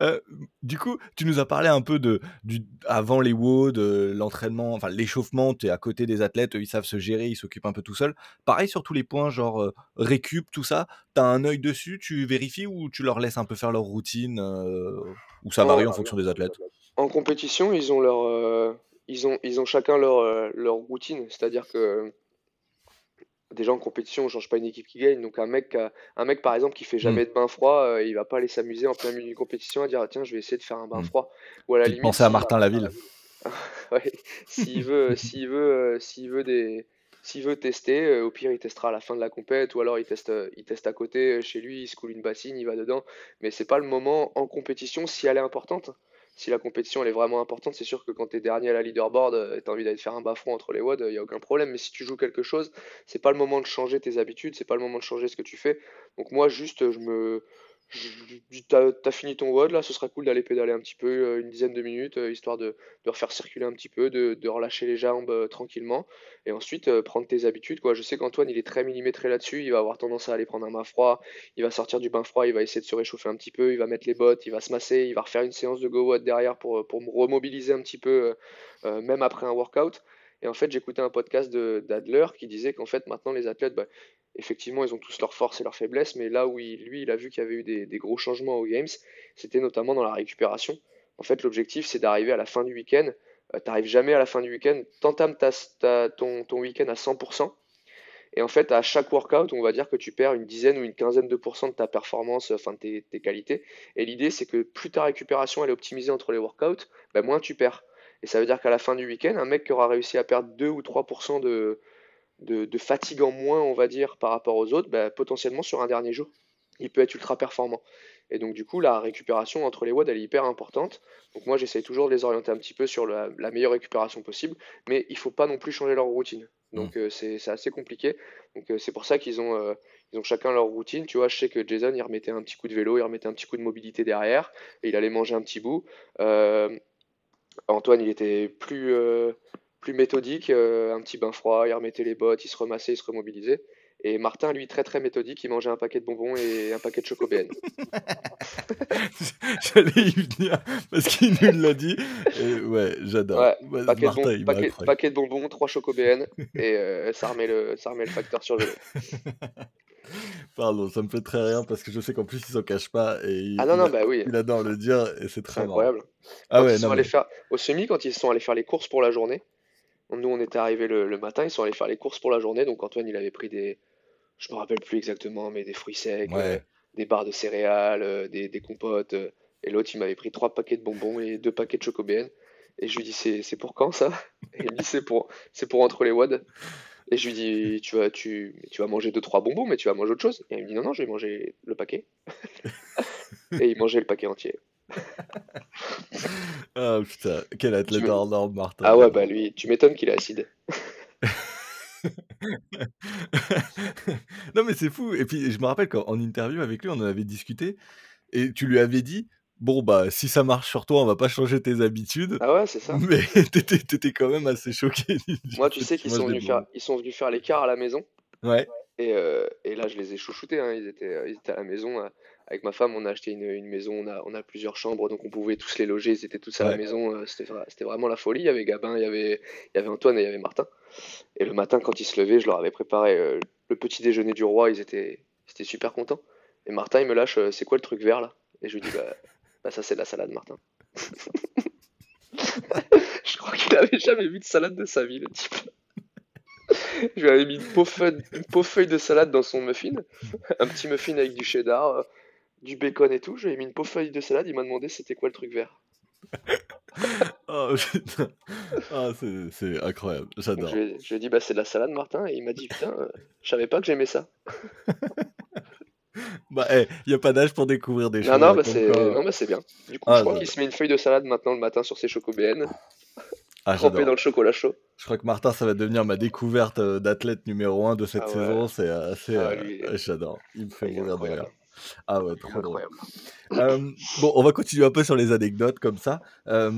Euh, du coup, tu nous as parlé un peu de du avant les WOD, de l'entraînement, enfin l'échauffement, tu es à côté des athlètes, ils savent se gérer, ils s'occupent un peu tout seuls. Pareil sur tous les points, genre euh, récup, tout ça, tu as un œil dessus, tu vérifies ou tu leur laisses un peu faire leur routine euh, ou ça varie en fonction des athlètes? en compétition, ils ont leur, euh, ils ont, ils ont chacun leur, leur routine, c'est-à-dire que Déjà en compétition, on change pas une équipe qui gagne. Donc un mec, un mec par exemple qui fait Hmm, jamais de bain froid, euh, il va pas aller s'amuser en plein milieu d'une compétition à dire ah, tiens je vais essayer de faire un bain hmm. froid. Ou à la limite Martin Laville. ouais, s'il veut, s'il veut, euh, s'il veut des, s'il veut tester, euh, au pire il testera à la fin de la compète ou alors il teste, euh, il teste à côté chez lui, il se coule une bassine, il va dedans. Mais c'est pas le moment en compétition si elle est importante. Si la compétition elle est vraiment importante, c'est sûr que quand tu es dernier à la leaderboard et tu as envie d'aller te faire un bas front entre les WOD, il n'y a aucun problème. Mais si tu joues quelque chose, c'est pas le moment de changer tes habitudes, c'est pas le moment de changer ce que tu fais. Donc moi juste je me t'as, t'as fini ton WOD là, ce sera cool d'aller pédaler un petit peu, euh, une dizaine de minutes, euh, histoire de, refaire circuler un petit peu, de, relâcher les jambes euh, tranquillement, et ensuite prendre tes habitudes quoi. Je sais qu'Antoine il est très millimétré là-dessus, il va avoir tendance à aller prendre un bain froid, il va sortir du bain froid, il va essayer de se réchauffer un petit peu, il va mettre les bottes, il va se masser, il va refaire une séance de go WOD derrière pour, me remobiliser un petit peu, même après un workout. Et en fait, j'écoutais un podcast d'Adler qui disait qu'en fait, maintenant, les athlètes, bah, effectivement, ils ont tous leurs forces et leurs faiblesses, mais là où lui, il a vu qu'il y avait eu des, gros changements aux Games, c'était notamment dans la récupération. En fait, l'objectif, c'est d'arriver à la fin du week-end. Euh, t'arrives jamais à la fin du week-end, t'entames ta, ta- ton, ton week-end à 100%, et en fait, à chaque workout, on va dire que tu perds une dizaine ou une quinzaine de pourcents de ta performance, enfin de tes, qualités. Et l'idée, c'est que plus ta récupération elle est optimisée entre les workouts, bah, moins tu perds. Et ça veut dire qu'à la fin du week-end, un mec qui aura réussi à perdre 2 ou 3% de, de, de fatigue en moins, on va dire, par rapport aux autres, bah, potentiellement sur un dernier jour, il peut être ultra performant. Et donc du coup, la récupération entre les WOD, elle est hyper importante. Donc moi, j'essaie toujours de les orienter un petit peu sur la, la meilleure récupération possible, mais il faut pas non plus changer leur routine. Donc euh, c'est c'est assez compliqué. Donc euh, c'est pour ça qu'ils ont, euh, ils ont chacun leur routine. Tu vois, je sais que Jason, il remettait un petit coup de vélo, il remettait un petit coup de mobilité derrière, et il allait manger un petit bout. Antoine, il était plus, euh, plus méthodique, euh, un petit bain froid, il remettait les bottes, il se remassait, il se remobilisait. Et Martin, lui, très très méthodique, il mangeait un paquet de bonbons et un paquet de chocobéennes. J'allais y venir parce qu'il nous l'a dit. Et ouais, j'adore. Ouais, Ouais, paquet, de, bon- paquet- paquet de bonbons, trois chocobéennes, et euh, ça, remet le, ça remet le facteur sur le vélo. Pardon, ça me fait très rire parce que je sais qu'en plus il s'en cache pas et il, Ah non, il non, a- bah oui, il adore le dire et c'est très marrant. incroyable. Ah Quand ouais, ils sont non allés mais faire, au semi, quand ils sont allés faire les courses pour la journée, nous on était arrivés le, le matin, ils sont allés faire les courses pour la journée, donc Antoine il avait pris des, je me rappelle plus exactement, mais des fruits secs, euh, des barres de céréales, euh, des, des compotes, euh, et l'autre il m'avait pris trois paquets de bonbons et deux paquets de chocobéennes, et je lui dis c'est pour quand ça? Et il me dit c'est pour, pour entre les WOD. Et je lui dis tu vas, tu, tu vas manger deux trois bonbons, mais tu vas manger autre chose? Et il me dit non, non, je vais manger le paquet. Et il mangeait le paquet entier. Ah putain, quel athlète hors norme, Martin. Ah ouais, bah lui, tu m'étonnes qu'il est acide. non mais c'est fou. Et puis je me rappelle qu'en interview avec lui, on en avait discuté et tu lui avais dit bon bah si ça marche sur toi, on va pas changer tes habitudes. Ah ouais, c'est ça. Mais t'étais, t'étais quand même assez choqué. Moi, tu sais qu'il qu'ils sont venus faire, ils sont venus faire l'écart à la maison. Ouais. Et, euh, et là, je les ai chouchoutés. hein. Ils étaient, euh, ils étaient à la maison. euh, Avec ma femme, on a acheté une, une maison. On a, on a plusieurs chambres, donc on pouvait tous les loger. Ils étaient tous à la maison. C'était, vra- c'était vraiment la folie. Il y avait Gabin, il y avait, il y avait Antoine et il y avait Martin. Et le matin, quand ils se levaient, je leur avais préparé euh, le petit déjeuner du roi. Ils étaient, ils étaient super contents. Et Martin, il me lâche, euh, c'est quoi le truc vert là? Et je lui dis, bah, bah ça c'est de la salade, Martin. Je crois qu'il avait jamais vu de salade de sa vie, le type. Je lui avais mis une pauvre feuille, une pauvre feuille de salade dans son muffin, un petit muffin avec du cheddar, euh, du bacon et tout. Je lui ai mis une pauvre feuille de salade. Il m'a demandé c'était quoi le truc vert. Oh, putain. Ah, c'est, incroyable. J'adore. je lui ai, je lui ai dit bah c'est de la salade, Martin, et il m'a dit putain, euh, je savais pas que j'aimais ça. Bah, il n'y a pas d'âge pour découvrir des choses. non, hein, bah c'est non, bah, c'est bien. Du coup, Ah, je crois qu'il se met une feuille de salade maintenant le matin sur ses chocobéennes, Ah, trempée j'adore. dans le chocolat chaud. Je crois que Martin, ça va devenir ma découverte euh, d'athlète numéro 1 de cette Ah ouais. saison. C'est assez. Ah, euh, J'adore. Il me fait mourir de rire. incroyable. Ah ouais, trop incroyable. Euh, bon, on va continuer un peu sur les anecdotes comme ça. Euh,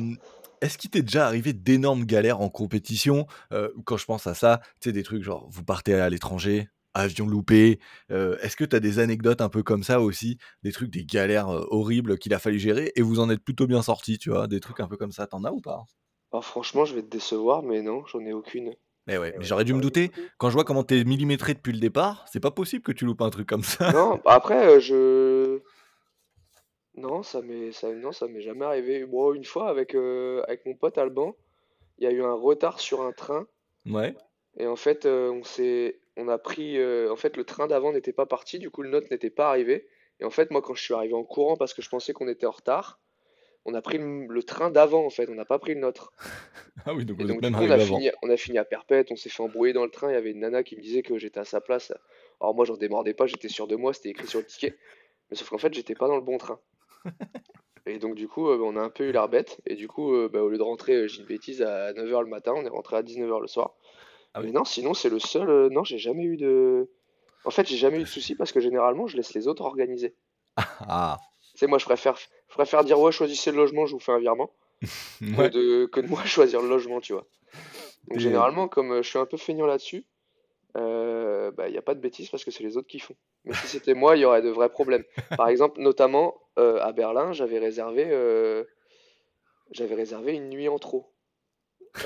Est-ce qu'il t'est déjà arrivé d'énormes galères en compétition? Euh, Quand je pense à ça, tu sais, des trucs genre vous partez à l'étranger, avion loupé. euh, Est-ce que tu as des anecdotes un peu comme ça aussi? Des trucs, des galères horribles qu'il a fallu gérer et vous en êtes plutôt bien sortis, tu vois? Des trucs un peu comme ça, t'en as ou pas Alors franchement, je vais te décevoir, mais non, j'en ai aucune. Mais ouais, mais j'aurais dû me douter. Quand je vois comment t'es millimétré depuis le départ, c'est pas possible que tu loupes un truc comme ça. Non, bah après, je. Non, ça m'est ça... non, ça m'est jamais arrivé. Bon, une fois avec, euh, avec mon pote Alban, il y a eu un retard sur un train. Ouais. Et en fait, euh, on s'est, on a pris, euh, en fait, le train d'avant n'était pas parti, du coup, le nôtre n'était pas arrivé. Et en fait, moi, quand je suis arrivé en courant parce que je pensais qu'on était en retard, on a pris le, le train d'avant, en fait, on n'a pas pris le nôtre. Ah oui, donc vous donc, coup, on a fini, on a fini à perpète, on s'est fait embrouiller dans le train. Il y avait une nana qui me disait que j'étais à sa place. Alors, moi, j'en démordais pas, j'étais sûr de moi, c'était écrit sur le ticket. Mais sauf qu'en fait, j'étais pas dans le bon train. Et donc, du coup, euh, on a un peu eu l'air bête. Et du coup, euh, bah, au lieu de rentrer, j'ai une bêtise, à 9h le matin, on est rentré à 19h le soir. Ah Mais non, sinon, c'est le seul. euh, non, j'ai jamais eu de. En fait, j'ai jamais eu de soucis parce que généralement, je laisse les autres organiser. Ah, sais, moi, je préfère, je préfère dire, ouais, choisissez le logement, je vous fais un virement, que de, que de moi choisir le logement, tu vois. Donc, Et- généralement, comme euh, je suis un peu feignant là-dessus, il bah, n'y a pas de bêtises parce que c'est les autres qui font. Mais si c'était moi, il y aurait de vrais problèmes. Par exemple, notamment euh, à Berlin, j'avais réservé, euh, j'avais réservé une nuit en trop.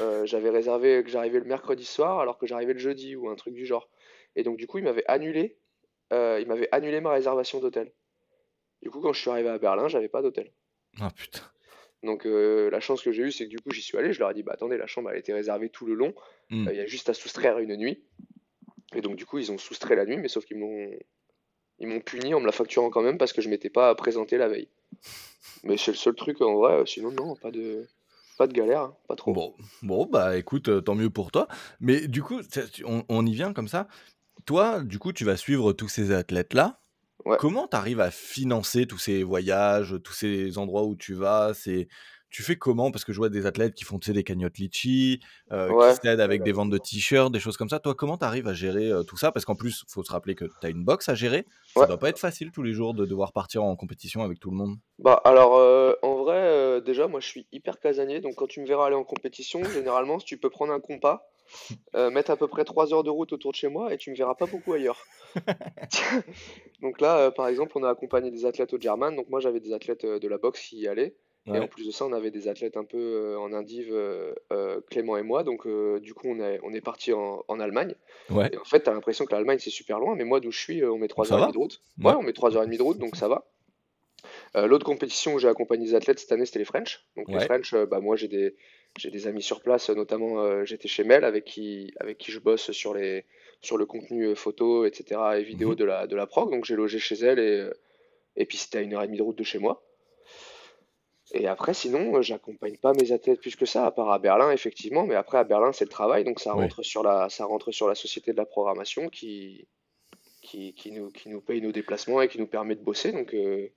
Euh, j'avais réservé que j'arrivais le mercredi soir alors que j'arrivais le jeudi ou un truc du genre. Et donc du coup, il m'avait annulé, euh, il m'avait annulé ma réservation d'hôtel. Du coup, quand je suis arrivé à Berlin, j'avais pas d'hôtel. Ah putain. Donc euh, la chance que j'ai eue, c'est que du coup, j'y suis allé. Je leur ai dit, bah attendez, la chambre elle a été réservée tout le long. Hmm. Il y a juste à soustraire une nuit. Et donc du coup, ils ont soustrait la nuit, mais sauf qu'ils m'ont ils m'ont puni en me la facturant quand même parce que je m'étais pas présenté la veille. Mais c'est le seul truc en vrai, sinon non, pas de Pas de galère, hein, pas trop. Bon, bon, bah écoute, euh, tant mieux pour toi. Mais du coup, on, on y vient comme ça. Toi, du coup, tu vas suivre tous ces athlètes-là. Ouais. Comment tu arrives à financer tous ces voyages, tous ces endroits où tu vas C'est tu fais comment? Parce que je vois des athlètes qui font tu sais, des cagnottes litchi, euh, Ouais. qui s'aident avec des ventes de t-shirts, des choses comme ça. Toi, comment tu arrives à gérer euh, tout ça? Parce qu'en plus, faut se rappeler que tu as une boxe à gérer. Ça Ouais. doit pas être facile tous les jours de devoir partir en compétition avec tout le monde. Bah alors euh, en vrai déjà moi je suis hyper casanier donc quand tu me verras aller en compétition généralement si tu peux prendre un compas euh, mettre à peu près 3 heures de route autour de chez moi et tu me verras pas beaucoup ailleurs. Donc là par exemple on a accompagné des athlètes au German donc moi j'avais des athlètes de la boxe qui y allaient et en plus de ça on avait des athlètes un peu euh, en indiv euh, euh, Clément et moi donc euh, du coup on est, on est parti en, en Allemagne Ouais. et en fait t'as l'impression que l'Allemagne c'est super loin mais moi d'où je suis on met 3 Ça heures et va demie de route. Ouais. Ouais on met 3 heures et demie de route donc ça va. L'autre compétition où j'ai accompagné des athlètes cette année, c'était les French. Donc les. French, bah, moi j'ai des, j'ai des amis sur place, notamment j'étais chez Mel avec qui, avec qui je bosse sur, les, sur le contenu photo, etc. et vidéo Mhm. de la, de la prog. Donc j'ai logé chez elle et, et puis c'était à une heure et demie de route de chez moi. Et après, sinon, euh, j'accompagne pas mes athlètes plus que ça, à part à Berlin, effectivement. Mais après, à Berlin, c'est le travail, donc ça rentre sur la, ça rentre sur la société de la programmation qui, qui, qui nous, qui nous paye nos déplacements et qui nous permet de bosser. Donc, euh,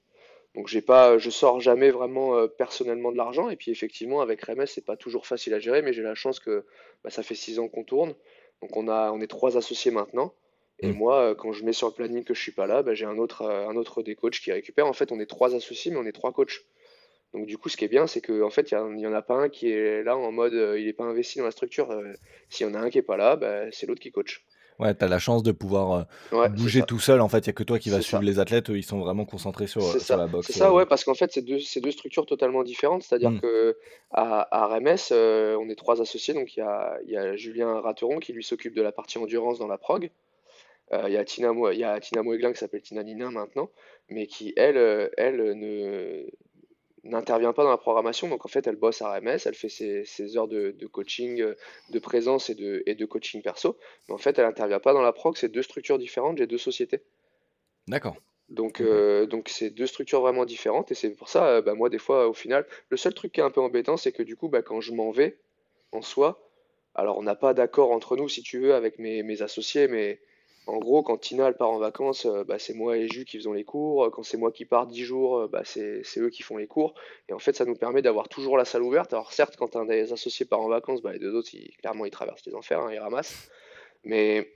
donc j'ai pas, je sors jamais vraiment euh, personnellement de l'argent. Et puis effectivement, avec Remes, c'est pas toujours facile à gérer, mais j'ai la chance que bah, ça fait six ans qu'on tourne. Donc on a, on est trois associés maintenant. Et Mm. moi, quand je mets sur le planning que je suis pas là, bah, j'ai un autre, euh, un autre des coachs qui récupère. En fait, on est trois associés, mais on est trois coachs. Donc du coup, ce qui est bien, c'est qu'en fait, il y, a- il y en a pas un qui est là en mode, euh, il est pas investi dans la structure. Euh, S'il y en a un qui est pas là, bah, c'est l'autre qui coach. Ouais, t'as la chance de pouvoir euh, Ouais, bouger tout seul. En fait, il y a que toi qui vas suivre ça. les athlètes. Eux, ils sont vraiment concentrés sur, sur ça, la boxe. c'est ça, euh. ouais, parce qu'en fait, c'est deux, structures totalement différentes. C'est-à-dire Mm. que à, à RMS, euh, on est trois associés. Donc, il y a, il y a Julien Rateron qui lui s'occupe de la partie endurance dans la prog. Euh, il y a Tina, y a Tina Moeglin qui s'appelle Tina Nina maintenant, mais qui, elle, euh, elle ne, n'intervient pas dans la programmation. Donc, en fait, elle bosse à RMS, elle fait ses, ses heures de, de coaching, euh, de présence et de, et de coaching perso. Mais en fait, elle n'intervient pas dans la prog. C'est deux structures différentes, j'ai deux sociétés. D'accord. Donc, euh, donc c'est deux structures vraiment différentes et c'est pour ça, euh, bah, moi des fois au final, le seul truc qui est un peu embêtant, c'est que du coup, bah, quand je m'en vais en soi, alors on n'a pas d'accord entre nous si tu veux avec mes, mes associés, mais en gros quand Tina elle part en vacances, euh, bah, c'est moi et Jus qui faisons les cours, quand c'est moi qui pars 10 jours, euh, bah, c'est, eux qui font les cours et en fait ça nous permet d'avoir toujours la salle ouverte. Alors certes quand un des associés part en vacances, bah, les deux autres ils, clairement ils traversent les enfers, hein, ils ramassent, mais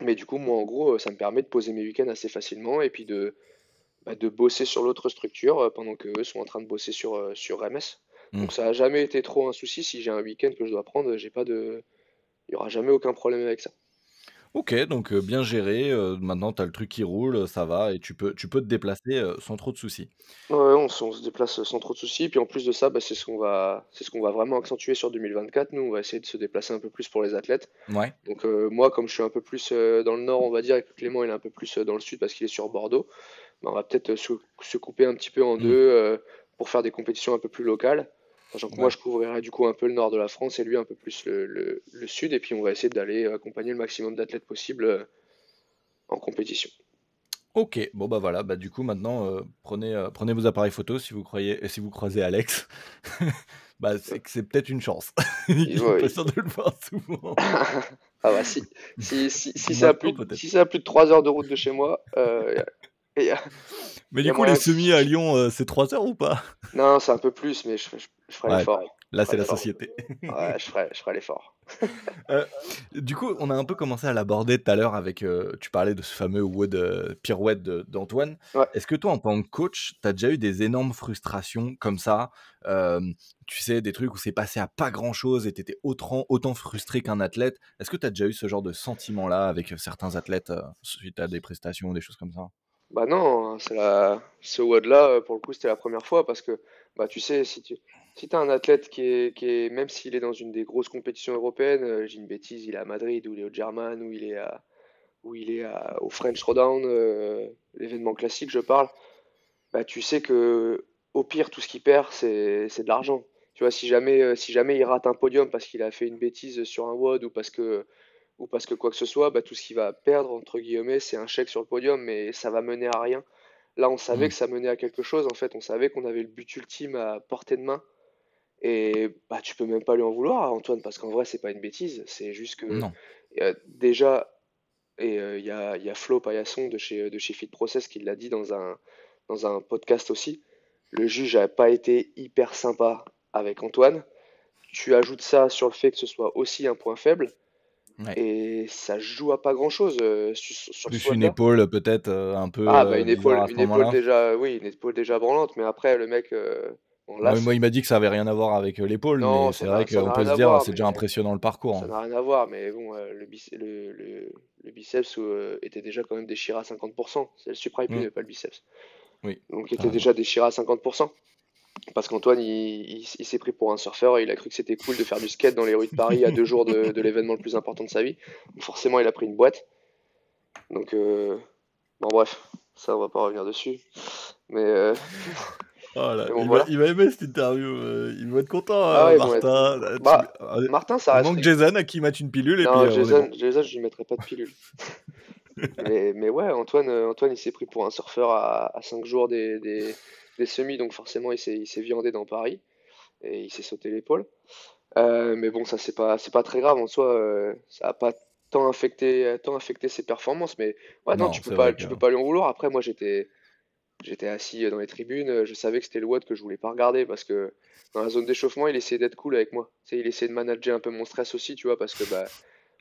mais du coup, moi, en gros, euh, ça me permet de poser mes week-ends assez facilement et puis de, bah, de bosser sur l'autre structure pendant que eux sont en train de bosser sur, sur MS. Mm. Donc ça n'a jamais été trop un souci. Si j'ai un week-end que je dois prendre, j'ai pas de... il n'y aura jamais aucun problème avec ça. Ok, donc bien géré. maintenant, tu as le truc qui roule, ça va, et tu peux, tu peux te déplacer sans trop de soucis. Ouais, on, se on se déplace sans trop de soucis. Puis en plus de ça, bah, c'est ce qu'on va, c'est ce qu'on va vraiment accentuer sur 2024. Nous, on va essayer de se déplacer un peu plus pour les athlètes. Ouais. Donc moi, comme je suis un peu plus dans le nord, on va dire, et que Clément il est un peu plus dans le sud parce qu'il est sur Bordeaux, bah, on va peut-être se, se couper un petit peu en Mm. deux pour faire des compétitions un peu plus locales. Sachant que moi, je couvrirai du coup un peu le nord de la France et lui un peu plus le, le- le sud. Et puis on va essayer d'aller accompagner le maximum d'athlètes possible euh, en compétition. Ok, bon bah voilà, bah du coup maintenant euh, prenez, euh, prenez vos appareils photo si vous croyez, si vous croisez Alex, bah c'est que c'est peut-être une chance. Il ouais, pas sûr de le voir souvent. Ah bah si, si, si, si à Maintenant plus, si de 3 heures de route de chez moi, euh, a- Mais du coup les semis à Lyon, euh, c'est 3 heures ou pas? Non, c'est un peu plus, mais je, ferai- je, je ferai Ouais, l'effort. là c'est la société. Ouais, je ferai, je ferai l'effort. Euh, du coup, on a un peu commencé à l'aborder tout à l'heure avec, euh, tu parlais de ce fameux wood euh, pirouette d'Antoine. Ouais. Est-ce que toi, en tant que coach, tu as déjà eu des énormes frustrations comme ça? Euh, Tu sais, des trucs où c'est passé à pas grand-chose et tu étais autant, autant frustré qu'un athlète. Est-ce que tu as déjà eu ce genre de sentiment-là avec euh, certains athlètes euh, suite à des prestations ou des choses comme ça? Bah non, c'est la... ce WOD-là, euh, pour le coup, c'était la première fois parce que, bah, tu sais, si tu si as un athlète qui est, qui est, même s'il est dans une des grosses compétitions européennes, euh, j'ai une bêtise, il est à Madrid, ou il est au German, ou il est, à, ou il est à- au French Throwdown, euh, l'événement classique, je parle, bah, tu sais que, au pire, tout ce qu'il perd, c'est, c'est de l'argent. Tu vois, si jamais, euh, si jamais il rate un podium parce qu'il a fait une bêtise sur un WOD ou parce que, ou parce que quoi que ce soit, bah, tout ce qu'il va perdre, entre guillemets, c'est un chèque sur le podium, mais ça va mener à rien. Là, on savait Mm. que ça menait à quelque chose, en fait, on savait qu'on avait le but ultime à portée de main. Et bah, tu peux même pas lui en vouloir, Antoine, parce qu'en vrai, c'est pas une bêtise. C'est juste que Non. euh, déjà, et euh, il y a, il y a Flo Paillasson de chez, de chez Fit Process qui l'a dit dans un, dans un podcast aussi. Le juge n'a pas été hyper sympa avec Antoine. Tu ajoutes ça sur le fait que ce soit aussi un point faible. Ouais. Et ça joue à pas grand chose sur, sur Plus une WOD-là. épaule peut-être euh, un peu Ah, bah euh, une épaule, une déjà, oui, une épaule déjà branlante, mais après, le mec, euh, bon, là, Moi, c'est- moi, il m'a dit que ça avait rien à voir avec euh, l'épaule, Non, mais c'est vrai qu'on peut se dire c'est déjà impressionnant le parcours. Ça hein. n'a rien à voir, mais bon, euh, le, bice- le, le, le biceps euh, était déjà quand même déchiré à 50%. C'est le supraépineux, Mm. pas le biceps. Oui, Donc il était déjà déchiré à 50%. Parce qu'Antoine, il, il- il s'est pris pour un surfeur et il a cru que c'était cool de faire du skate dans les rues de Paris à deux jours de, de l'événement le plus important de sa vie. Donc forcément, il a pris une boîte. Donc, euh, bon, bref, ça, on va pas revenir dessus. Mais euh, Oh là, Et bon, il, voilà. va, il va aimer cette interview. euh, il va être content, Ah ouais, être- Martin. Tu- Bah, euh, Martin, ça il reste. manque Jason à qui mettre une pilule et Non, puis Jason, bon. Jason, je lui mettrai pas de pilule. mais, mais ouais, Antoine, Antoine, il s'est pris pour un surfeur à, à 5 jours des, des, des semis, donc forcément, il s'est, viandé dans Paris et il s'est sauté l'épaule. Euh, mais bon, ça, c'est pas, c'est pas très grave en soi, euh, ça a pas tant affecté, tant affecté ses performances, mais ouais, non, Non, tu peux pas, tu peux pas lui en vouloir. Après, moi, j'étais, j'étais assis dans les tribunes, je savais que c'était le WOD que je voulais pas regarder parce que dans la zone d'échauffement, il essayait d'être cool avec moi. Tu sais, il essayait de manager un peu mon stress aussi, tu vois, parce que bah,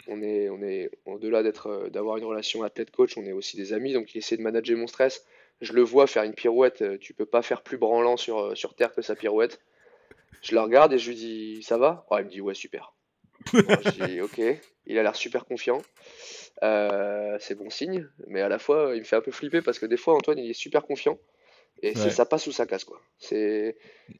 on est, on est au-delà d'être, d'avoir une relation athlète-coach, on est aussi des amis, donc il essaie de manager mon stress. Je le vois faire une pirouette, euh, tu peux pas faire plus branlant sur, euh, sur terre que sa pirouette. Je le regarde et je lui dis, ça va? Oh, il me dit, ouais, super. Bon, je dis, ok, il a l'air super confiant. Euh, c'est bon signe, mais à la fois, il me fait un peu flipper parce que des fois, Antoine, il est super confiant. Et Ouais. ça passe ou ça casse, quoi. C'est...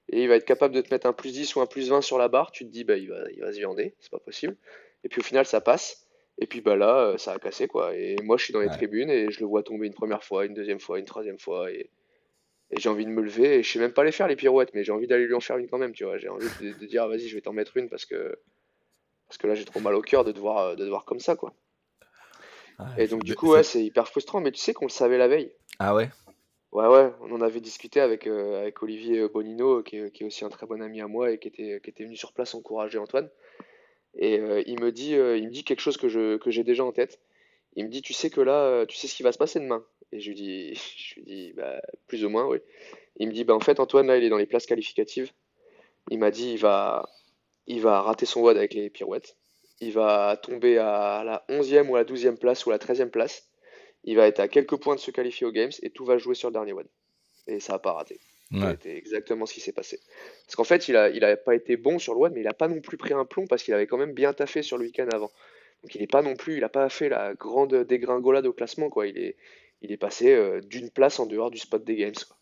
Et il va être capable de te mettre un plus 10 ou un plus 20 sur la barre. Tu te dis, bah, il va, il va se viander, c'est pas possible. Et puis au final, ça passe. Et puis bah là, euh, ça a cassé, quoi. Et moi, je suis dans les Ouais. tribunes et je le vois tomber une première fois, une deuxième fois, une troisième fois. Et, et j'ai envie de me lever. Et je sais même pas les faire, les pirouettes, mais j'ai envie d'aller lui en faire une quand même, tu vois. J'ai envie de, de dire, vas-y, je vais t'en mettre une parce que, parce que là, j'ai trop mal au cœur de devoir, de devoir comme ça, quoi. Ah, Et donc, du coup, ouais, c'est hyper frustrant. Mais tu sais qu'on le savait la veille. Ah ouais? Ouais, ouais, on en avait discuté avec, euh, avec Olivier euh, Bonino, qui est, qui est aussi un très bon ami à moi et qui était, qui était venu sur place encourager Antoine. Et euh, il me dit, euh, il me dit quelque chose que j'ai déjà en tête. Il me dit, tu sais que là, euh, tu sais ce qui va se passer demain. Et je lui dis, je dis, bah, plus ou moins, oui. Il me dit, bah, en fait, Antoine, là, il est dans les places qualificatives. Il m'a dit, il va, il va rater son WOD avec les pirouettes. Il va tomber à la 11e ou à la 12e place ou à la 13e place. Il va être à quelques points de se qualifier aux Games et tout va jouer sur le dernier WOD. Et ça n'a pas raté. Ouais. C'était exactement ce qui s'est passé. Parce qu'en fait, il a, il a pas été bon sur le WOD, mais il a pas non plus pris un plomb parce qu'il avait quand même bien taffé sur le week-end avant. Donc il est pas non plus, il a pas fait la grande dégringolade au classement, quoi. Il est, il est passé euh, d'une place en dehors du spot des Games, quoi.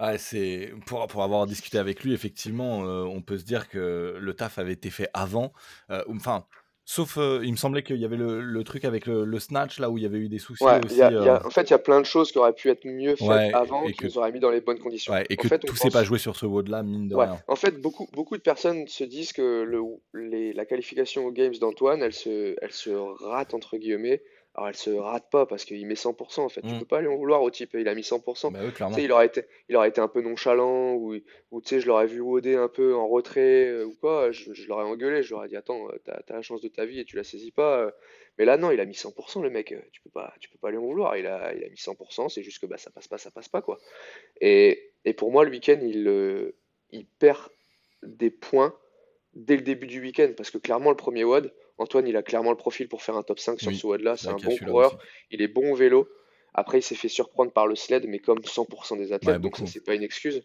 Ouais, c'est pour, pour avoir discuté avec lui, effectivement, euh, on peut se dire que le taf avait été fait avant. Euh, Enfin, sauf, euh, il me semblait qu'il y avait le, le truc avec le, le snatch là où il y avait eu des soucis Ouais, aussi. y a- il y a- euh, en fait, il y a plein de choses qui auraient pu être mieux faites Ouais, avant, et qui que- nous auraient mis dans les bonnes conditions. ouais, et En que fait, tout s'est pense- pas joué sur ce WOD là, mine de rien. en fait, beaucoup, beaucoup de personnes se disent que le, les- la qualification aux Games d'Antoine, elle se, elle se rate, entre guillemets. Alors, elle se rate pas parce qu'il met 100%, en fait. Tu Mm. peux pas lui en vouloir au type, il a mis 100%. Bah oui, Tu clairement. sais, il aurait été, il aurait été un peu nonchalant, ou, ou tu sais, je l'aurais vu woder un peu en retrait, euh, ou quoi, je, je l'aurais engueulé, je lui aurais dit, attends, euh, t'as, t'as la chance de ta vie et tu la saisis pas. euh. Mais là, non, il a mis 100%, le mec, euh, tu peux pas, tu peux pas lui en vouloir, il a, il a mis 100%, c'est juste que bah, ça passe pas, ça passe pas, quoi. Et, et pour moi, le week-end, il, euh, il perd des points dès le début du week-end, parce que clairement, le premier WOD, Antoine, il a clairement le profil pour faire un top 5 sur Oui, ce WOD-là, c'est Bah, un bon coureur, aussi. il est bon au vélo. Après, il s'est fait surprendre par le sled, mais comme 100% des athlètes, Ouais, donc ça, c'est pas une excuse.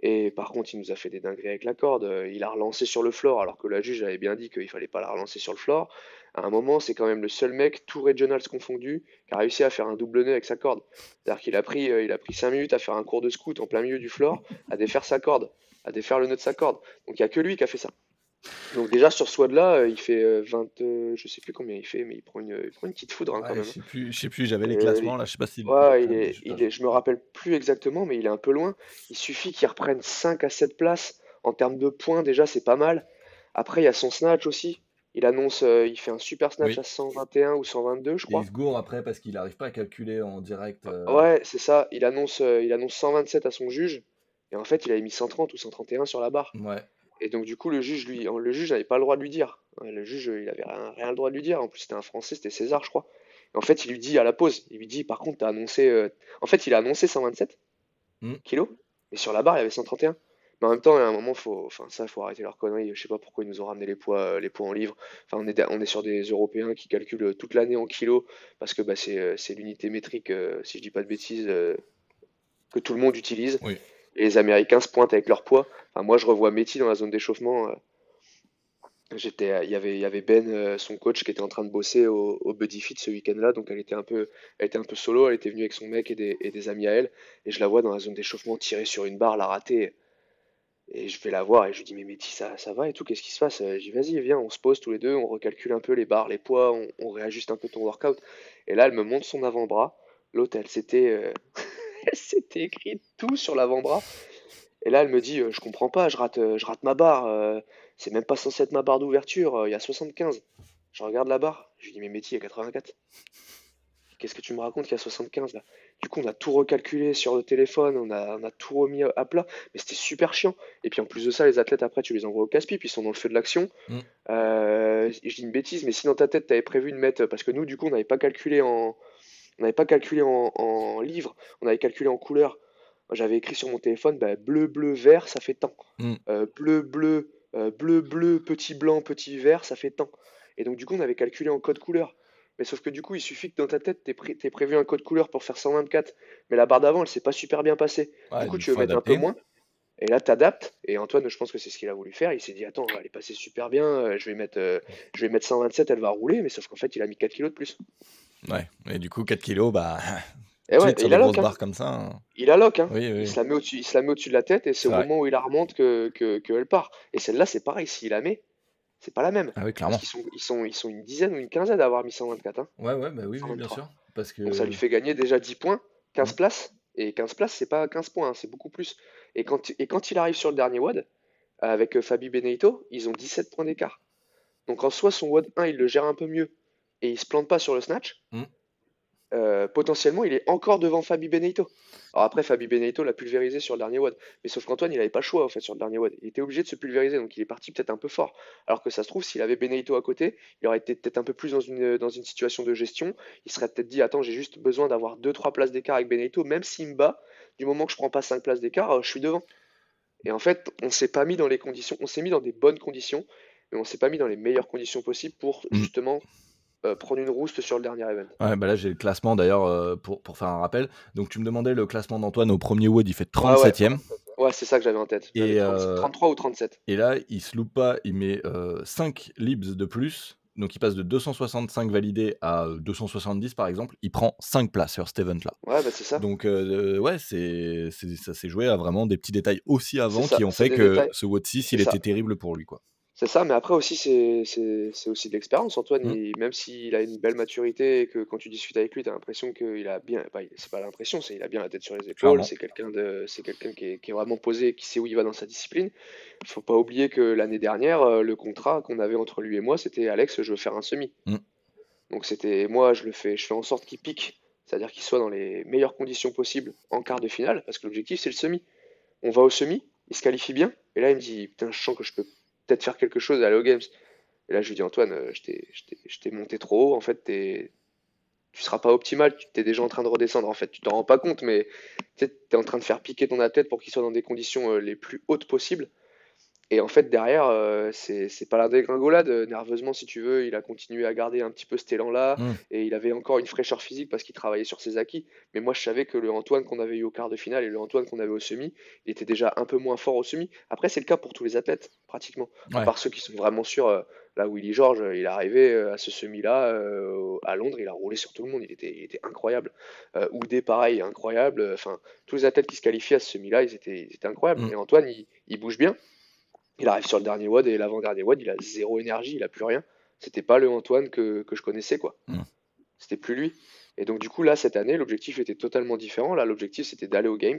Et par contre, il nous a fait des dingueries avec la corde. Euh, Il a relancé sur le floor, alors que la juge avait bien dit qu'il fallait pas la relancer sur le floor. À un moment, c'est quand même le seul mec, tout regionals confondu, qui a réussi à faire un double nœud avec sa corde. C'est-à-dire qu'il a pris, euh, il a pris 5 minutes à faire un cours de scout en plein milieu du floor, à défaire sa corde, à défaire le nœud de sa corde. Donc il y a que lui qui a fait ça. Donc déjà sur ce WOD-là, euh, il fait euh, 20, euh, je sais plus combien il fait, mais il prend une, il prend une petite foudre hein, quand même. je sais plus, je sais plus, j'avais les Euh, classements là, je sais pas si. Ouais, il je- est, je- il est, je me rappelle plus exactement, mais il est un peu loin. Il suffit qu'il reprenne 5 à 7 places. En termes de points, déjà, c'est pas mal. Après, il y a son snatch aussi. Il annonce, euh, il fait un super snatch Oui. à 121 ou 122, je Et crois. il se gourre après parce qu'il arrive pas à calculer en direct. euh, Ouais, c'est ça. Il annonce, euh, il annonce 127 à son juge. Et en fait, il avait mis 130 ou 131 sur la barre. Ouais. Et donc, du coup, le juge, lui, le juge n'avait pas le droit de lui dire. Le juge, il avait rien, rien le droit de lui dire. En plus, c'était un Français, c'était César, je crois. Et en fait, il lui dit à la pause, il lui dit, par contre, t'as annoncé. euh, En fait, il a annoncé 127 Mm. kilos, mais sur la barre, il y avait 131. Mais en même temps, à un moment, faut, enfin, ça, faut arrêter leur connerie. Je sais pas pourquoi ils nous ont ramené les poids, euh, les poids en livres. Enfin, on est, on est sur des Européens qui calculent toute l'année en kilos parce que bah, c'est, euh, c'est l'unité métrique, euh, si je dis pas de bêtises, euh, que tout le monde utilise. Oui. Et les Américains se pointent avec leur poids. Enfin, moi, je revois Métis dans la zone d'échauffement. euh, J'étais, euh, il y avait, il y avait Ben, euh, son coach, qui était en train de bosser au, Buddy Fit ce week-end-là. Donc, elle était un peu, elle était un peu solo. Elle était venue avec son mec et des, et des amis à elle. Et je la vois dans la zone d'échauffement tirer sur une barre, la rater. Et je vais la voir et je lui dis, mais Métis, ça, ça va et tout, qu'est-ce qui se passe? Dis, vas-y, viens, on se pose tous les deux, on recalcule un peu les barres, les poids, on, réajuste un peu ton workout. Et là, elle me montre son avant-bras. L'autre, elle s'était, elle s'était écrit tout sur l'avant-bras. Et là, elle me dit, euh, je comprends pas, je rate, euh, je rate ma barre. euh, c'est même pas censé être ma barre d'ouverture. Il y a 75. Je regarde la barre. Je lui dis, mais Métis, il y a 84. Qu'est-ce que tu me racontes qu'il y a 75 là? Du coup, on a tout recalculé sur le téléphone, on a, on a tout remis à à plat, mais c'était super chiant. Et puis en plus de ça, les athlètes après, tu les envoies au casse-pipe, ils sont dans le feu de l'action. Mm. Euh, je dis une bêtise, mais si dans ta tête, tu avais prévu de mettre. Parce que nous, du coup, on n'avait pas calculé en. On n'avait pas calculé en, en livres, on avait calculé en couleurs. J'avais écrit sur mon téléphone, bah, bleu, bleu, vert, ça fait tant. Mm. Euh, bleu, bleu, euh, bleu, bleu, petit blanc, petit vert, ça fait tant. Et donc, du coup, on avait calculé en code couleur. Mais sauf que du coup, il suffit que dans ta tête, tu aies prévu un code couleur pour faire 124, mais la barre d'avant, elle s'est pas super bien passée. Ouais, Du coup, tu veux mettre un peu moins. Et là, tu adaptes. Et Antoine, je pense que c'est ce qu'il a voulu faire. Il s'est dit, attends, elle est passée super bien. euh, Je vais mettre, euh, je vais mettre 127, elle va rouler. Mais sauf qu'en fait, il a mis 4 kilos de plus. Ouais. Et du coup, 4 kilos, bah. Et ouais, il a lock. hein. comme ça. hein. Il a lock. Hein. Oui, oui. Il se la met au-dessus, au-dessus de la tête. Et c'est au vrai. moment où il la remonte que, que, que elle part. Et celle-là, c'est pareil. S'il la met, c'est pas la même. Ah oui, Parce clairement. qu'ils sont, ils sont, ils sont une dizaine ou une quinzaine à avoir mis 124. Hein. Ouais, ouais, bah oui, oui, bien 123. sûr. Parce que. Donc ça lui fait gagner déjà 10 points, 15 Mm. places. Et 15 places, c'est pas 15 points, hein, c'est beaucoup plus. Et quand, et quand il arrive sur le dernier WOD, avec euh, Fabi Benedito, ils ont 17 points d'écart. Donc en soi, son WOD 1, il le gère un peu mieux. Et il se plante pas sur le snatch. Mm. Euh, potentiellement, il est encore devant Fabi Benedito. Alors après, Fabi Benedito l'a pulvérisé sur le dernier WOD. Mais sauf qu'Antoine, il n'avait pas le choix en fait sur le dernier WOD. Il était obligé de se pulvériser, donc il est parti peut-être un peu fort. Alors que ça se trouve, s'il avait Benedito à côté, il aurait été peut-être un peu plus dans une, dans une situation de gestion. Il serait peut-être dit, attends, j'ai juste besoin d'avoir 2-3 places d'écart avec Benedito, même s'il me bat, du moment que je prends pas 5 places d'écart, euh, je suis devant. Et en fait, on s'est pas mis dans les conditions, on s'est mis dans des bonnes conditions, mais on s'est pas mis dans les meilleures conditions possibles pour Mm. justement euh, prendre une rouste sur le dernier event. Ouais, bah là j'ai le classement d'ailleurs euh, pour, pour faire un rappel. Donc tu me demandais le classement d'Antoine au premier WOD, il fait 37ème. Ouais, c'est ça que j'avais en tête. Et, J'avais 30 euh, 33 ou 37. Et là, il se loupe pas, il met 5 libs de plus. Donc il passe de 265 validés à euh, 270 par exemple. Il prend 5 places sur cet event-là. Ouais, bah c'est ça. Donc euh, ouais, c'est, ça s'est joué à vraiment des petits détails aussi avant ça, qui ont fait que détails. ce WOD 6, il ça. était terrible pour lui. quoi. C'est ça, mais après aussi, c'est aussi de l'expérience. Antoine, Mm. il- même s'il a une belle maturité et que quand tu discutes avec lui, tu as l'impression qu'il a bien. Bah, il- c'est pas l'impression, c'est il a bien la tête sur les épaules. C'est quelqu'un quelqu'un qui est, qui est vraiment posé, qui sait où il va dans sa discipline. Faut pas oublier que l'année dernière, euh, le contrat qu'on avait entre lui et moi, c'était Alex, je veux faire un semi. Mm. Donc c'était moi, je le fais, je fais en sorte qu'il pique, c'est-à-dire qu'il soit dans les meilleures conditions possibles en quart de finale, parce que l'objectif c'est le semi. On va au semi, il se qualifie bien, et là il me dit putain, je sens que je peux peut-être faire quelque chose à aux Games. Et là je lui dis Antoine, euh, je t'ai monté trop haut, en fait t'es tu seras pas optimal, tu t'es déjà en train de redescendre en fait, tu t'en rends pas compte, mais tu es en train de faire piquer ton athlète pour qu'il soit dans des conditions euh, les plus hautes possibles. Et en fait, derrière, euh, c'est pas la dégringolade. Euh, Nerveusement, si tu veux, il a continué à garder un petit peu cet élan-là. Mm. Et il avait encore une fraîcheur physique parce qu'il travaillait sur ses acquis. Mais moi, je savais que le Antoine qu'on avait eu au quart de finale et le Antoine qu'on avait au semi, il était déjà un peu moins fort au semi. Après, c'est le cas pour tous les athlètes, pratiquement. À Ouais. part ceux qui sont vraiment sûrs. euh, là, Willy George, euh, il est arrivé euh, à ce semi-là euh, à Londres, il a roulé sur tout le monde. Il était, il était incroyable. Oudé, pareil, incroyable. Enfin, tous les athlètes qui se qualifient à ce semi-là, ils étaient, ils étaient incroyables. Mm. Et Antoine, il, il bouge bien. Il arrive sur le dernier WOD et l'avant-dernier WOD, il a zéro énergie, il a plus rien. C'était pas le Antoine que, que je connaissais, quoi. Mm. C'était plus lui. Et donc, du coup, là, cette année, l'objectif était totalement différent. Là, l'objectif, c'était d'aller aux Games.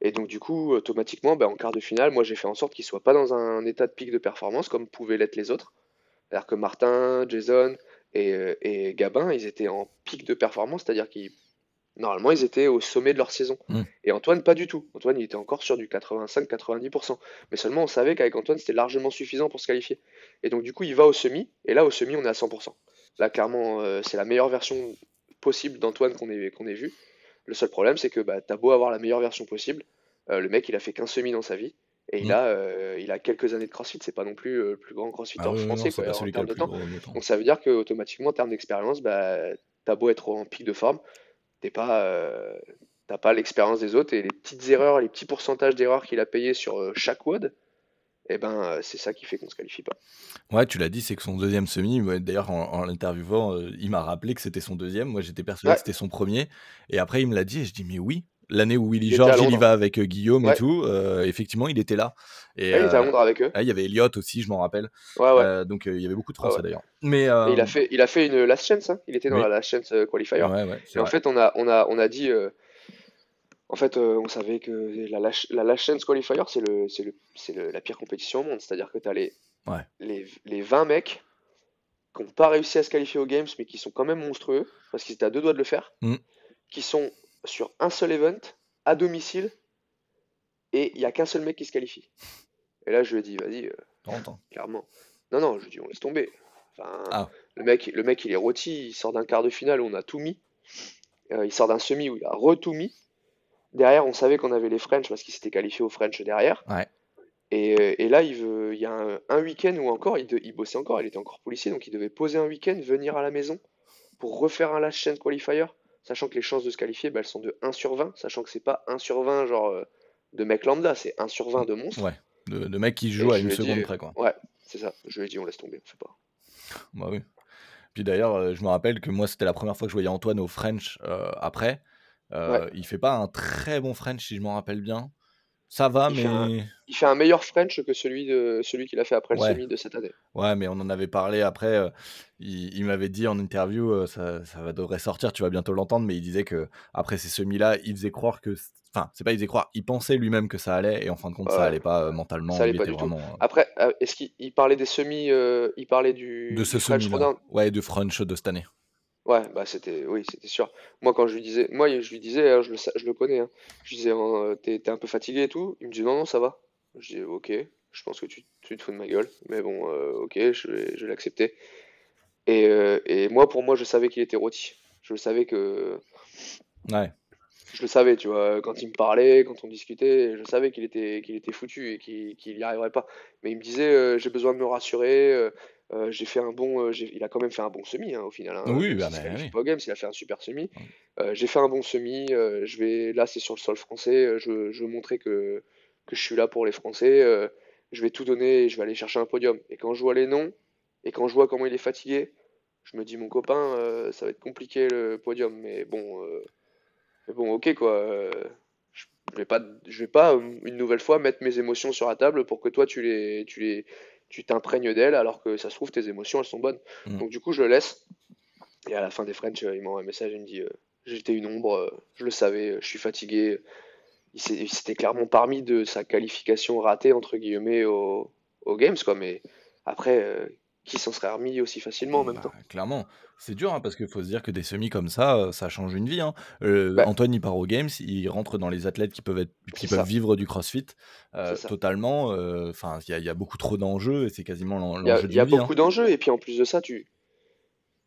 Et donc, du coup, automatiquement, ben, en quart de finale, moi, j'ai fait en sorte qu'il soit pas dans un état de pic de performance comme pouvaient l'être les autres. C'est-à-dire que Martin, Jason et, euh, et Gabin, ils étaient en pic de performance, c'est-à-dire qu'ils Normalement, ils étaient au sommet de leur saison. Mm. Et Antoine, pas du tout. Antoine, il était encore sur du 85-90%. Mais seulement, on savait qu'avec Antoine, c'était largement suffisant pour se qualifier. Et donc, du coup, il va au semi. Et là, au semi, on est à 100%. Là, clairement, euh, c'est la meilleure version possible d'Antoine qu'on ait, qu'on ait vue. Le seul problème, c'est que bah, t'as beau avoir la meilleure version possible. euh, le mec, il a fait qu'un semi dans sa vie. Et il, Mm. a, euh, il a quelques années de crossfit. C'est pas non plus le plus grand crossfitter Ah oui, non, français c'est quoi, en termes de temps. de temps. Donc ça veut dire qu'automatiquement, en termes d'expérience, bah, t'as beau être en pic de forme, t'es pas, euh, t'as pas l'expérience des autres et les petites erreurs, les petits pourcentages d'erreurs qu'il a payé sur euh, chaque WOD, et ben euh, c'est ça qui fait qu'on se qualifie pas. Ouais, tu l'as dit, c'est que son deuxième semi, ouais, d'ailleurs en, en l'interviewant, euh, il m'a rappelé que c'était son deuxième. Moi, j'étais persuadé Ouais. que c'était son premier. Et après, il me l'a dit et je dis, mais oui, l'année où Willy Il George, il y va avec euh, Guillaume et tout, euh, effectivement, il était là. Et Ouais, il était à euh, Londres avec eux. il y avait Elliot aussi, je m'en rappelle. Ouais, donc, il y avait beaucoup de. Français d'ailleurs. Mais Et il a fait, il a fait une last chance. hein. Il était dans oui. la last chance qualifier. Et en vrai. fait, on a, on a, on a dit, en fait, euh, on savait que la, last- la last chance qualifier, c'est le, c'est le, c'est le- la pire compétition au monde. C'est-à-dire que tu as les, Ouais. les, les 20 mecs qui n'ont pas réussi à se qualifier aux Games, mais qui sont quand même monstrueux, parce qu'ils étaient à deux doigts de le faire, Mm. qui sont sur un seul event, à domicile, et il n'y a qu'un seul mec qui se qualifie. Et là, je lui ai dit, vas-y, euh, clairement. Non, non, je lui ai dit, on laisse tomber. Enfin, Ah. le, mec, le mec, il est rôti, il sort d'un quart de finale où on a tout mis. Euh, il sort d'un semi où il a re-tout mis. Derrière, on savait qu'on avait les French parce qu'il s'était qualifié aux French derrière. Ouais. Et, euh, et là, il, veut, il y a un, un week-end où encore, il, de- il bossait encore, il était encore policier, donc il devait poser un week-end, venir à la maison pour refaire un last chance qualifier, sachant que les chances de se qualifier, bah, elles sont de 1 sur 20, sachant que c'est pas 1 sur 20 genre euh, de mec lambda, c'est 1 sur 20 de monstre. Ouais. De, de mecs qui jouent Et à une dit, seconde près, quoi. Ouais, c'est ça. Je lui ai dit, on laisse tomber, on fait pas. Bah oui. Puis d'ailleurs, euh, je me rappelle que moi, c'était la première fois que je voyais Antoine au French euh, après. Euh, Il fait pas un très bon French, si je m'en rappelle bien. Ça va, Il mais fait un- Il fait un meilleur French que celui, de, celui qu'il a fait après le Ouais. semi de cette année. ouais, mais on en avait parlé après. euh, il il m'avait dit en interview, euh, ça, ça va- devrait sortir, tu vas bientôt l'entendre, mais il disait que après ces semis-là, il faisait croire que, enfin, c'est pas il faisait croire, il pensait lui-même que ça allait, et en fin de compte, ça allait pas euh, mentalement. Ça allait pas du vraiment euh, Après, est-ce qu'il il parlait des semis, il parlait du, de ce semi-là. Ouais, de French de cette année. Ouais, bah c'était, oui, c'était sûr. Moi, quand je lui disais, moi, je lui disais, hein, je le, sa- je le connais, hein. je lui disais, hein, t'es, t'es un peu fatigué et tout. Il me dit, non, non, ça va. Je dis, ok, je pense que tu, tu te fous de ma gueule, mais bon, euh, ok, je vais, je vais l'accepter. Et, euh, et moi, pour moi, je savais qu'il était rôti. Je le savais que, Ouais. je le savais, tu vois, quand il me parlait, quand on discutait, je savais qu'il était, qu'il était foutu et qu'il qu'il y arriverait pas. Mais il me disait, euh, j'ai besoin de me rassurer, euh, euh, j'ai fait un bon, euh, il a quand même fait un bon semi hein, au final. hein, Oui, bah, bah, oui. pas Games, il a fait un super semi. Euh, j'ai fait un bon semi, je vais, là c'est sur le sol français, je, veux- je veux montrer que, que je suis là pour les Français, je vais tout donner et je vais aller chercher un podium. Et quand je vois les noms, et quand je vois comment il est fatigué, je me dis, mon copain, ça va être compliqué le podium, mais bon, mais bon, ok quoi. je vais pas, je vais pas une nouvelle fois mettre mes émotions sur la table pour que toi tu les, tu les, tu t'imprègnes d'elles alors que ça se trouve tes émotions elles sont bonnes. Mm. Donc du coup je le laisse. Et à la fin des French, euh, il m'envoie un message, il me dit, euh, j'étais une ombre, euh, je le savais, je suis fatigué. Il s'était clairement parmi de sa qualification ratée entre guillemets au, aux Games quoi. Mais après, qui s'en serait remis aussi facilement en même Bah, temps? Clairement, c'est dur hein, parce qu'il faut se dire que des semis comme ça, euh, ça change une vie. hein. Euh, Bah. Antoine, il part aux Games, il rentre dans les athlètes qui peuvent, être, qui C'est peuvent ça. vivre du crossfit euh, totalement. euh, Enfin, il y, a- il y a beaucoup trop d'enjeux et c'est quasiment l'en- Il y a, l'enjeu il y a hein. beaucoup d'enjeux, et puis en plus de ça, tu,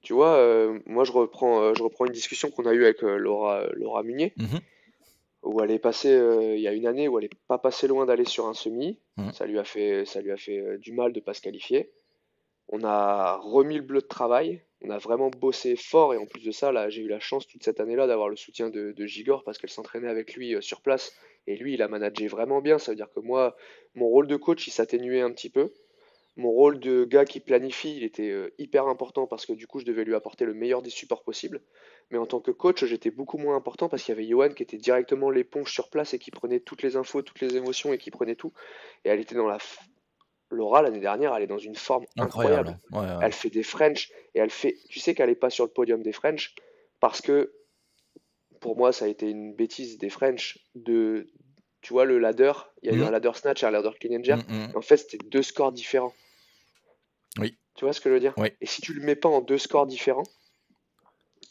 tu vois, euh, moi je reprends, je reprends une discussion qu'on a eue avec Laura, Laura Munier, Mhm. où elle est passée, euh, il y a une année où elle est pas passée loin d'aller sur un semi, Mhm. ça lui a fait, ça lui a fait euh, du mal de pas se qualifier. On a remis le bleu de travail, on a vraiment bossé fort, et en plus de ça, là, j'ai eu la chance toute cette année-là d'avoir le soutien de, Gigor parce qu'elle s'entraînait avec lui euh, sur place, et lui, il a managé vraiment bien, ça veut dire que moi, mon rôle de coach, il s'atténuait un petit peu. Mon rôle de gars qui planifie, il était euh, hyper important parce que du coup, je devais lui apporter le meilleur des supports possible. Mais en tant que coach, j'étais beaucoup moins important parce qu'il y avait Johan qui était directement l'éponge sur place et qui prenait toutes les infos, toutes les émotions et qui prenait tout. Et elle était dans la. Laura, l'année dernière, elle est dans une forme incroyable. Incroyable. Ouais, ouais. Elle fait des French et elle fait. Tu sais qu'elle n'est pas sur le podium des French parce que pour moi, ça a été une bêtise des French de. Tu vois, le ladder, il y a eu Mhm. un ladder snatch et un ladder clean and jerk. Mm, mm. En fait, c'était deux scores différents. Oui. Tu vois ce que je veux dire? Oui. Et si tu le mets pas en deux scores différents,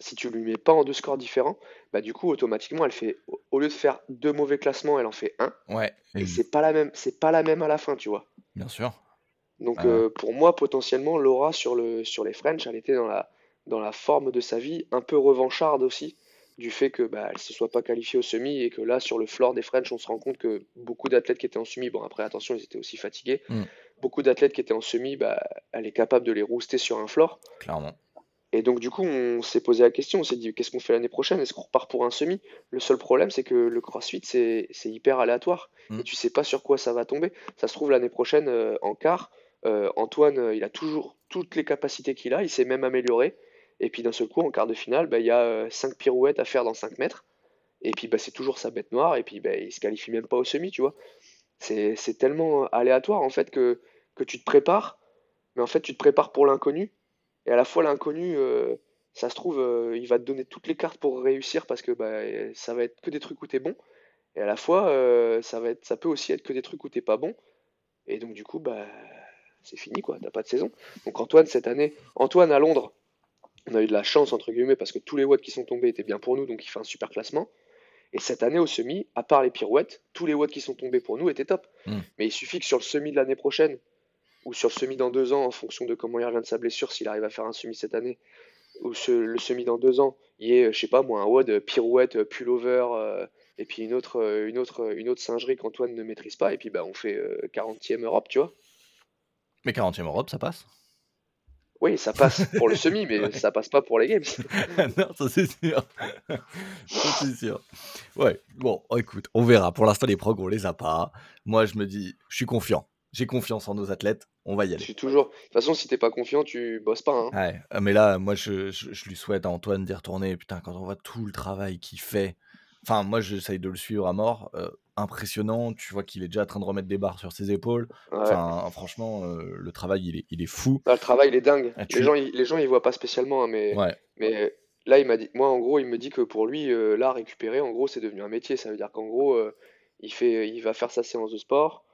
si tu lui mets pas en deux scores différents, bah du coup automatiquement elle fait au lieu de faire deux mauvais classements, elle en fait un. Ouais, Et c'est pas la même, c'est pas la même à la fin, tu vois. bien sûr. Donc Ah euh, pour moi potentiellement Laura sur le sur les French, elle était dans la dans la forme de sa vie, un peu revancharde aussi du fait que bah elle se soit pas qualifiée au semi et que là sur le floor des French, on se rend compte que beaucoup d'athlètes qui étaient en semi, bon après attention, ils étaient aussi fatigués. Mm. Beaucoup d'athlètes qui étaient en semi, bah elle est capable de les rooster sur un floor. Clairement. Et donc, du coup, on s'est posé la question, on s'est dit, qu'est-ce qu'on fait l'année prochaine? Est-ce qu'on repart pour un semi? Le seul problème, c'est que le CrossFit, c'est c'est hyper aléatoire. Mm. Et tu sais pas sur quoi ça va tomber. Ça se trouve, l'année prochaine, euh, en quart, euh, Antoine, euh, il a toujours toutes les capacités qu'il a, il s'est même amélioré. Et puis, d'un seul coup, en quart de finale, bah, il y a 5 pirouettes à faire dans 5 mètres. Et puis, bah, c'est toujours sa bête noire. Et puis, bah, il se qualifie même pas au semi, tu vois. C'est c'est tellement aléatoire, en fait, que, que tu te prépares. Mais en fait, tu te prépares pour l'inconnu. Et à la fois, l'inconnu, euh, ça se trouve, euh, il va te donner toutes les cartes pour réussir parce que bah, ça va être que des trucs où t'es bon. Et à la fois, euh, ça va être, ça peut aussi être que des trucs où t'es pas bon. Et donc, du coup, bah, c'est fini, quoi. T'as pas de saison. Donc, Antoine, cette année, Antoine à Londres, on a eu de la chance, entre guillemets, parce que tous les watts qui sont tombés étaient bien pour nous, donc il fait un super classement. Et cette année, au semi, à part les pirouettes, tous les watts qui sont tombés pour nous étaient top. Mm. Mais il suffit que sur le semi de l'année prochaine, ou sur le semi dans deux ans, en fonction de comment il revient de sa blessure, s'il arrive à faire un semi cette année, ou ce- le semi dans deux ans, il y ait, euh, je sais pas moi, un WOD euh, pirouette, euh, pullover, euh, et puis une autre, une autre, une autre singerie qu'Antoine ne maîtrise pas, et puis bah on fait euh, 40e Europe, tu vois. Mais 40e Europe, ça passe. Oui, ça passe pour le semi, mais ça passe pas pour les games. non, ça c'est sûr. ça c'est sûr. Ouais, bon, écoute, on verra. Pour l'instant, les progrès, on les a pas. Moi, je me dis, je suis confiant. J'ai confiance en nos athlètes. On va y Je aller. suis toujours. De toute façon, si t'es pas confiant, tu bosses pas. Hein. Ouais, euh, mais là, moi, je, je- je lui souhaite à Antoine d'y retourner. Putain, quand on voit tout le travail qu'il fait. Enfin, moi, j'essaye de le suivre à mort. euh, impressionnant. Tu vois qu'il est déjà en train de remettre des barres sur ses épaules. Ouais. Enfin, franchement, euh, le travail, il est, il est fou. Là, le travail, il est dingue. Ah, tu- Les gens, ils, les gens, ils voient pas spécialement, hein, mais, Ouais, mais là, il m'a dit, moi, en gros, il me dit que pour lui, euh, là, récupérer, en gros, c'est devenu un métier. Ça veut dire qu'en gros, il fait, il va faire sa séance de sport,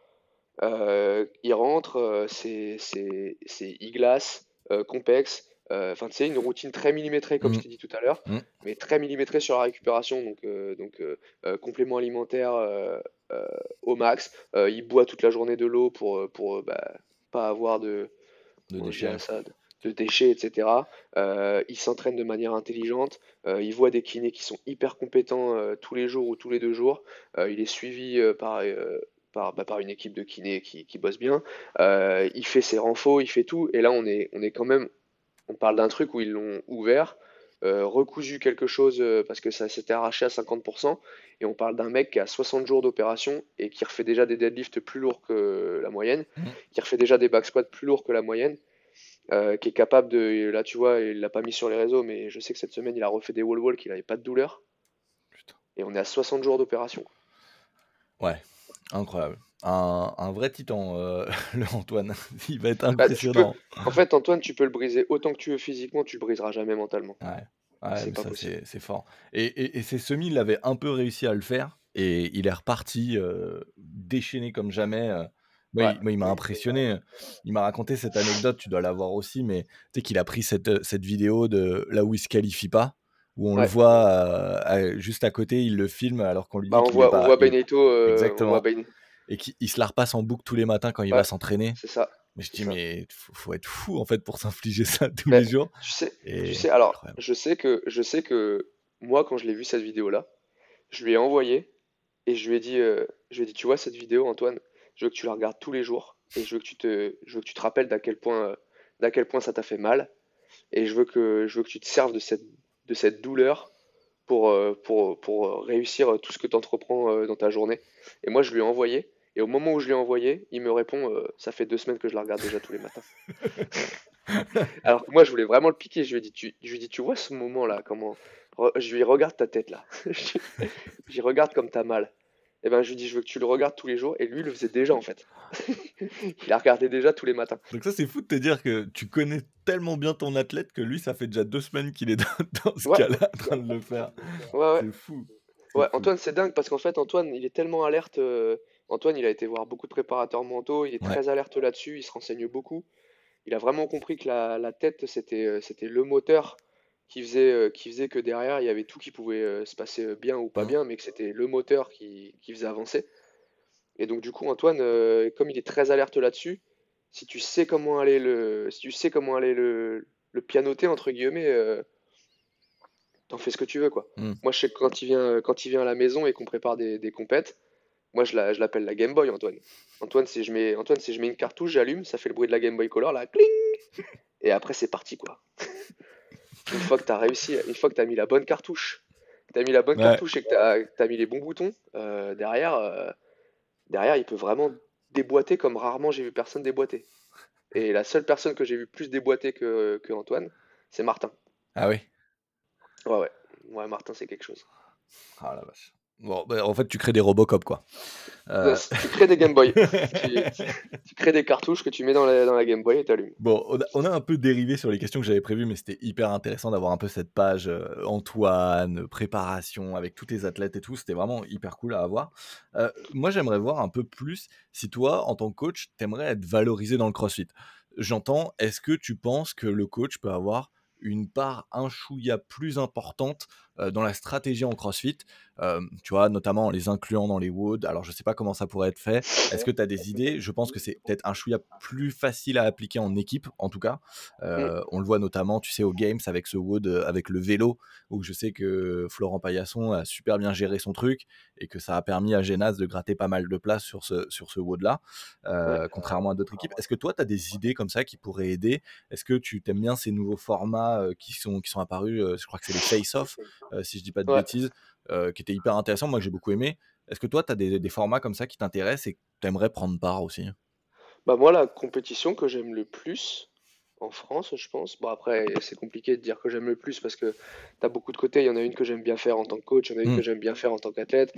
il rentre, euh, c'est, e-glace, euh, Compex, euh, enfin, tu sais, une routine très millimétrée, comme Mm. je t'ai dit tout à l'heure, Mm. mais très millimétrée sur la récupération, donc, euh, donc euh, euh, complément alimentaire euh, euh, au max. Euh, il boit toute la journée de l'eau pour, euh, pour euh, bah, pas avoir de de déchets. ça, de, de déchets, etc. Euh, il s'entraîne de manière intelligente, euh, il voit des kinés qui sont hyper compétents euh, tous les jours ou tous les deux jours, Euh, il est suivi euh, par, euh, par, bah, par une équipe de kinés qui, qui bosse bien, Euh, il fait ses renfos, il fait tout, et là on est, on est quand même, on parle d'un truc où ils l'ont ouvert, euh, recousu quelque chose euh, parce que ça s'était arraché à 50%, et on parle d'un mec qui a 60 jours d'opération et qui refait déjà des deadlifts plus lourds que la moyenne, Mhm. qui refait déjà des back squats plus lourds que la moyenne, euh, qui est capable de, là tu vois, il l'a pas mis sur les réseaux, mais je sais que cette semaine il a refait des wall wall qu'il avait pas de douleur, Putain. et on est à 60 jours d'opération. Ouais, incroyable. Un, un vrai titan, euh, le Antoine. Il va être Bah, tu impressionnant. En fait, Antoine, tu peux le briser autant que tu veux physiquement, tu le briseras jamais mentalement. Ouais, ouais, C'est mais pas ça, possible. c'est fort. Et, et, et ces semis, il avait un peu réussi à le faire. Et il est reparti euh, déchaîné comme jamais. euh. Moi, Ouais. il, moi, il m'a impressionné. Il m'a raconté cette anecdote, tu dois l'avoir aussi, mais tu sais qu'il a pris cette, cette vidéo de là où il se qualifie pas, où on le voit euh, juste à côté, il le filme alors qu'on lui dit Bah, on qu'il voit, pas, on voit Benito, euh, on Exactement. voit Ben- et qu'il il se la repasse en boucle tous les matins quand il Ouais. va s'entraîner. c'est ça. Mais je dis, ça. mais faut, faut être fou en fait pour s'infliger ça tous Mais les jours. Tu sais, Et sais, alors, incroyable. je sais que, je sais que moi, quand je l'ai vu cette vidéo-là, je lui ai envoyé et je lui ai dit, euh, je lui ai dit, tu vois cette vidéo, Antoine, je veux que tu la regardes tous les jours et je veux que tu te, je veux que tu te rappelles d'à quel point, euh, d'à quel point ça t'a fait mal et je veux que, je veux que tu te serves de cette, de cette douleur pour, euh, pour, pour réussir tout ce que tu entreprends euh, dans ta journée. Et moi, je lui ai envoyé. Et au moment où je lui ai envoyé, il me répond, euh, ça fait deux semaines que je la regarde déjà tous les matins. Alors que moi, je voulais vraiment le piquer. Je lui ai dit, tu, je lui ai dit, tu vois ce moment-là, comment... Re- Je lui regarde ta tête là. Je lui regarde comme t'as mal. Et ben, je lui dit, je veux que tu le regardes tous les jours. Et lui, il le faisait déjà en fait. il la regardait déjà tous les matins. Donc ça c'est fou de te dire que tu connais tellement bien ton athlète que lui ça fait déjà deux semaines qu'il est dans, dans ce Ouais. cas-là en train de le faire. Ouais, ouais. C'est fou. Ouais, fou. Antoine, c'est dingue parce qu'en fait, Antoine, il est tellement alerte. euh, Antoine, il a été voir beaucoup de préparateurs mentaux. Il est très alerte là-dessus. Il se renseigne beaucoup. Il a vraiment compris que la, la tête, c'était, euh, c'était le moteur qui faisait, euh, qui faisait que derrière, il y avait tout qui pouvait euh, se passer bien ou pas bien, mais que c'était le moteur qui, qui faisait avancer. Et donc du coup, Antoine, euh, comme il est très alerte là-dessus, si tu sais comment aller le, si tu sais comment aller le, le pianoter entre guillemets, euh, t'en fais ce que tu veux quoi. Mm. Moi, je sais que quand il vient, quand il vient à la maison et qu'on prépare des, des compètes, moi je la- je l'appelle la Game Boy Antoine. Antoine, si je mets, Antoine, si je mets une cartouche, j'allume, ça fait le bruit de la Game Boy Color, là, cling, et après c'est parti quoi. Une fois que t'as réussi, une fois que t'as mis la bonne cartouche, que t'as mis la bonne Ouais. cartouche et que t'as, que t'as mis les bons boutons, euh, derrière, euh, derrière, il peut vraiment déboîter comme rarement j'ai vu personne déboîter. Et la seule personne que j'ai vu plus déboîter que, que Antoine, c'est Martin. Ah oui. Ouais, ouais. Ouais, Martin, c'est quelque chose. Ah la vache. Bon, bah, en fait, tu crées des Robocop, quoi. Euh, Tu crées des Game Boy. tu, tu crées des cartouches que tu mets dans la, dans la Game Boy et t'allumes. Bon, on a, on a un peu dérivé sur les questions que j'avais prévues, mais c'était hyper intéressant d'avoir un peu cette page euh, Antoine, préparation avec tous tes athlètes et tout. C'était vraiment hyper cool à avoir. Euh, moi, j'aimerais voir un peu plus si toi, en tant que coach, t'aimerais être valorisé dans le CrossFit. J'entends, est-ce que tu penses que le coach peut avoir une part un chouïa plus importante euh, dans la stratégie en CrossFit, euh, tu vois, notamment en les incluant dans les WOD. Alors, je sais pas comment ça pourrait être fait. Est-ce que tu as des idées? Je pense que c'est peut-être un chouïa plus facile à appliquer en équipe, en tout cas. Euh, On le voit notamment, tu sais, aux Games avec ce WOD, avec le vélo, où je sais que Florent Paillasson a super bien géré son truc et que ça a permis à Genas de gratter pas mal de place sur ce, sur ce WOD-là, contrairement à d'autres équipes. Est-ce que toi, tu as des idées comme ça qui pourraient aider? Est-ce que tu t'aimes bien ces nouveaux formats qui, sont, qui sont apparus Je crois que c'est les face-off, euh, si je dis pas de Ouais. bêtises, euh, qui étaient hyper intéressants. Moi, que j'ai beaucoup aimé. Est-ce que toi, tu as des, des formats comme ça qui t'intéressent et que tu aimerais prendre part aussi? Bah moi, la compétition que j'aime le plus en France, je pense. Bon après, c'est compliqué de dire que j'aime le plus parce que t'as beaucoup de côtés. Il y en a une que j'aime bien faire en tant que coach, il y en a une que j'aime bien faire en tant qu'athlète.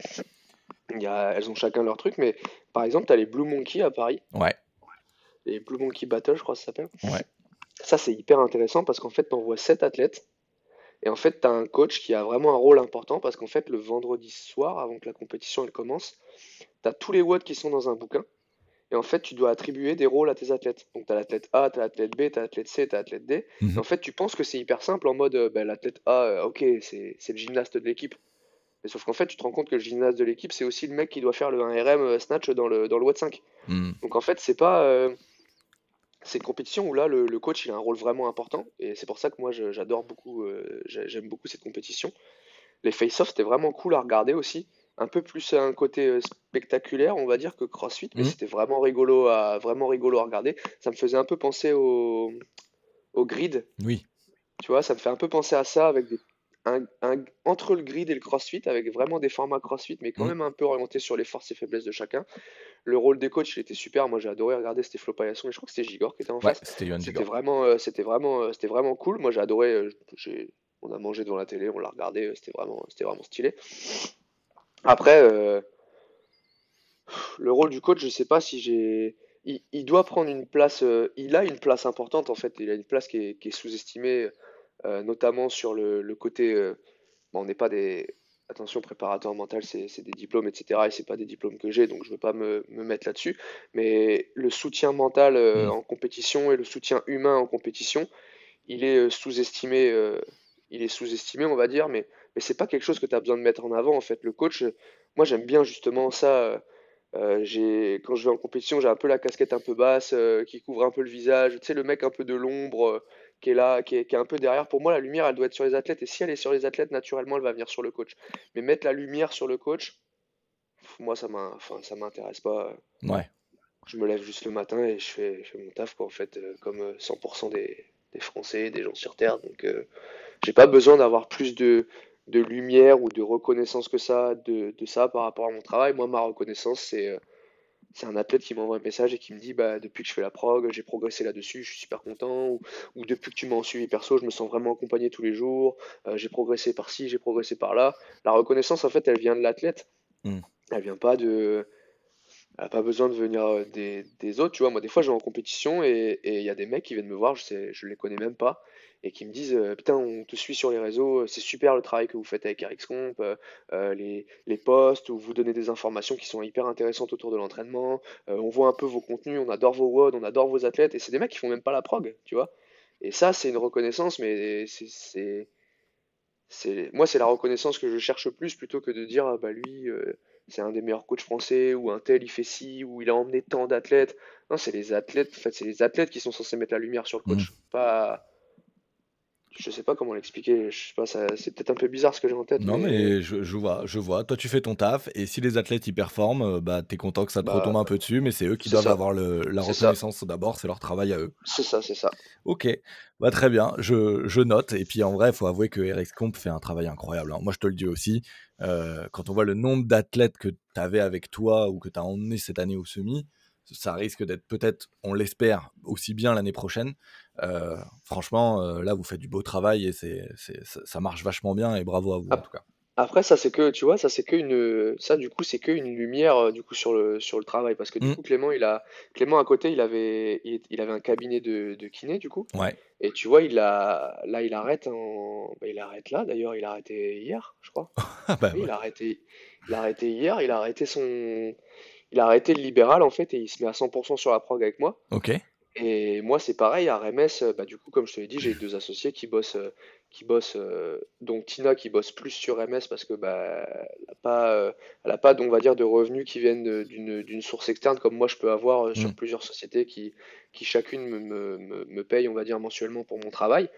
Il y a, elles ont chacun leur truc, mais par exemple, t'as les Blue Monkey à Paris, Ouais. les Blue Monkey Battle, je crois que ça s'appelle. Ouais. Ça, c'est hyper intéressant parce qu'en fait, t'envoies 7 athlètes et en fait, t'as un coach qui a vraiment un rôle important parce qu'en fait, le vendredi soir, avant que la compétition elle commence, t'as tous les watts qui sont dans un bouquin. Et en fait, tu dois attribuer des rôles à tes athlètes. Donc, tu as l'athlète A, tu as l'athlète B, tu as l'athlète C, tu as l'athlète D. Mhm. Et en fait, tu penses que c'est hyper simple en mode, euh, ben, l'athlète A, euh, ok, c'est le gymnaste de l'équipe. Mais sauf qu'en fait, tu te rends compte que le gymnaste de l'équipe, c'est aussi le mec qui doit faire le 1RM euh, snatch dans le, dans le watt 5. Hmm. Donc, en fait, c'est pas. euh, c'est une compétition où là, le, le coach, il a un rôle vraiment important. Et c'est pour ça que moi, j'adore beaucoup, euh, j'ai- j'aime beaucoup cette compétition. Les face-off, c'était vraiment cool à regarder aussi. Un peu plus un côté euh, spectaculaire, on va dire, que CrossFit, mais Mhm. c'était vraiment rigolo à, vraiment rigolo à regarder. Ça me faisait un peu penser au, au grid, Oui. tu vois, ça me fait un peu penser à ça avec des, un, un- entre le grid et le CrossFit, avec vraiment des formats CrossFit, mais quand Mhm. même un peu orientés sur les forces et faiblesses de chacun. Le rôle des coachs, il était super. Moi, j'ai adoré regarder. C'était Flo Paillasson et je crois que c'était Gigor qui était en Ouais, face. c'était vraiment, euh, c'était vraiment, euh, c'était vraiment cool. Moi, j'ai adoré. euh, on a mangé devant la télé, on l'a regardé. euh, C'était vraiment, c'était vraiment stylé. Après, euh, le rôle du coach, je sais pas si j'ai. Il, il doit prendre une place. il a une place importante en fait. Il a une place qui est, qui est sous-estimée, notamment sur le, le côté. euh, bon, on n'est pas des. Attention, préparateur mental, c'est des diplômes, etc. Et c'est pas des diplômes que j'ai, donc je veux pas me, me mettre là-dessus. Mais le soutien mental euh, Mm. en compétition et le soutien humain en compétition, il est euh, sous-estimé. euh, il est sous-estimé, on va dire, mais, mais c'est pas quelque chose que tu as besoin de mettre en avant en fait. Le coach, euh, moi j'aime bien justement ça. euh, euh, j'ai, quand je vais en compétition, j'ai un peu la casquette un peu basse euh, qui couvre un peu le visage. Tu sais, le mec un peu de l'ombre euh, qui est là, qui est, qui est un peu derrière. Pour moi, la lumière, elle doit être sur les athlètes. Et si elle est sur les athlètes, naturellement, elle va venir sur le coach. Mais mettre la lumière sur le coach, moi, ça m'intéresse pas. Ouais. Je me lève juste le matin et je fais, je fais mon taf, quoi, en fait, euh, comme euh, 100% des, des Français, des gens sur Terre. Donc, euh, j'ai pas besoin d'avoir plus de, de lumière ou de reconnaissance que ça, de, de ça par rapport à mon travail. Moi, ma reconnaissance, c'est euh, c'est un athlète qui m'envoie un message et qui me dit bah, depuis que je fais la prog, j'ai progressé là-dessus, je suis super content. Ou, ou depuis que tu m'as en suivi perso, je me sens vraiment accompagné tous les jours. euh, j'ai progressé par-ci, j'ai progressé par-là. La reconnaissance, en fait, elle vient de l'athlète. Mm. Elle vient pas de. Elle n'a pas besoin de venir euh, des, des autres. Tu vois, moi, des fois, je vais en compétition et et il y a des mecs qui viennent me voir, je sais, je les connais même pas, et qui me disent euh, Putain, on te suit sur les réseaux, c'est super le travail que vous faites avec RxComp, euh, euh, les, les posts où vous donnez des informations qui sont hyper intéressantes autour de l'entraînement. euh, on voit un peu vos contenus, on adore vos WOD, on adore vos athlètes, et c'est des mecs qui font même pas la prog, tu vois. Et ça, c'est une reconnaissance, mais c'est moi c'est la reconnaissance que je cherche plus plutôt que de dire ah, bah lui euh, c'est un des meilleurs coachs français ou un tel il fait ci ou il a emmené tant d'athlètes. Non, c'est les athlètes, en fait, c'est les athlètes qui sont censés mettre la lumière sur le coach, pas je sais pas comment l'expliquer, je sais pas, ça- c'est peut-être un peu bizarre ce que j'ai en tête, Non, mais mais je, je vois, je vois. Toi, tu fais ton taf, et si les athlètes y performent, euh, bah, t'es content que ça te bah retombe un peu dessus, mais c'est eux qui c'est doivent ça, avoir le, la c'est ça, reconnaissance d'abord, c'est leur travail à eux. c'est ça, c'est ça. Ok, bah, très bien, je, je note. Et puis en vrai, il faut avouer que Eric Comp fait un travail incroyable. hein. Moi, je te le dis aussi. euh, quand on voit le nombre d'athlètes que tu avais avec toi ou que tu as emmené cette année au semi, ça risque d'être peut-être, on l'espère, aussi bien l'année prochaine. Euh, franchement, euh, là, vous faites du beau travail et c'est, ça marche vachement bien et bravo à vous en Ap- tout cas. Après, ça c'est que, tu vois, ça c'est que une, ça du coup c'est que une lumière euh, du coup sur le sur le travail parce que du Mm, coup Clément il a, Clément à côté il avait, il, il avait un cabinet de, de kiné du coup ouais, et tu vois il a, là il arrête en, bah, il arrête là d'ailleurs il a arrêté hier je crois. Ah bah Oui, ouais, il a arrêté, il a arrêté hier, il a arrêté son, il a arrêté le libéral en fait et il se met à 100% sur la prog avec moi. ok. Et moi c'est pareil à RMS, euh, bah du coup comme je te l'ai dit j'ai deux associés qui bossent, euh, qui bossent, euh, donc Tina qui bosse plus sur MS parce que bah elle a pas, euh, elle a pas on va dire de revenus qui viennent d'une source externe comme moi je peux avoir sur Mm. plusieurs sociétés qui, qui chacune me, me, me, me paye on va dire mensuellement pour mon travail.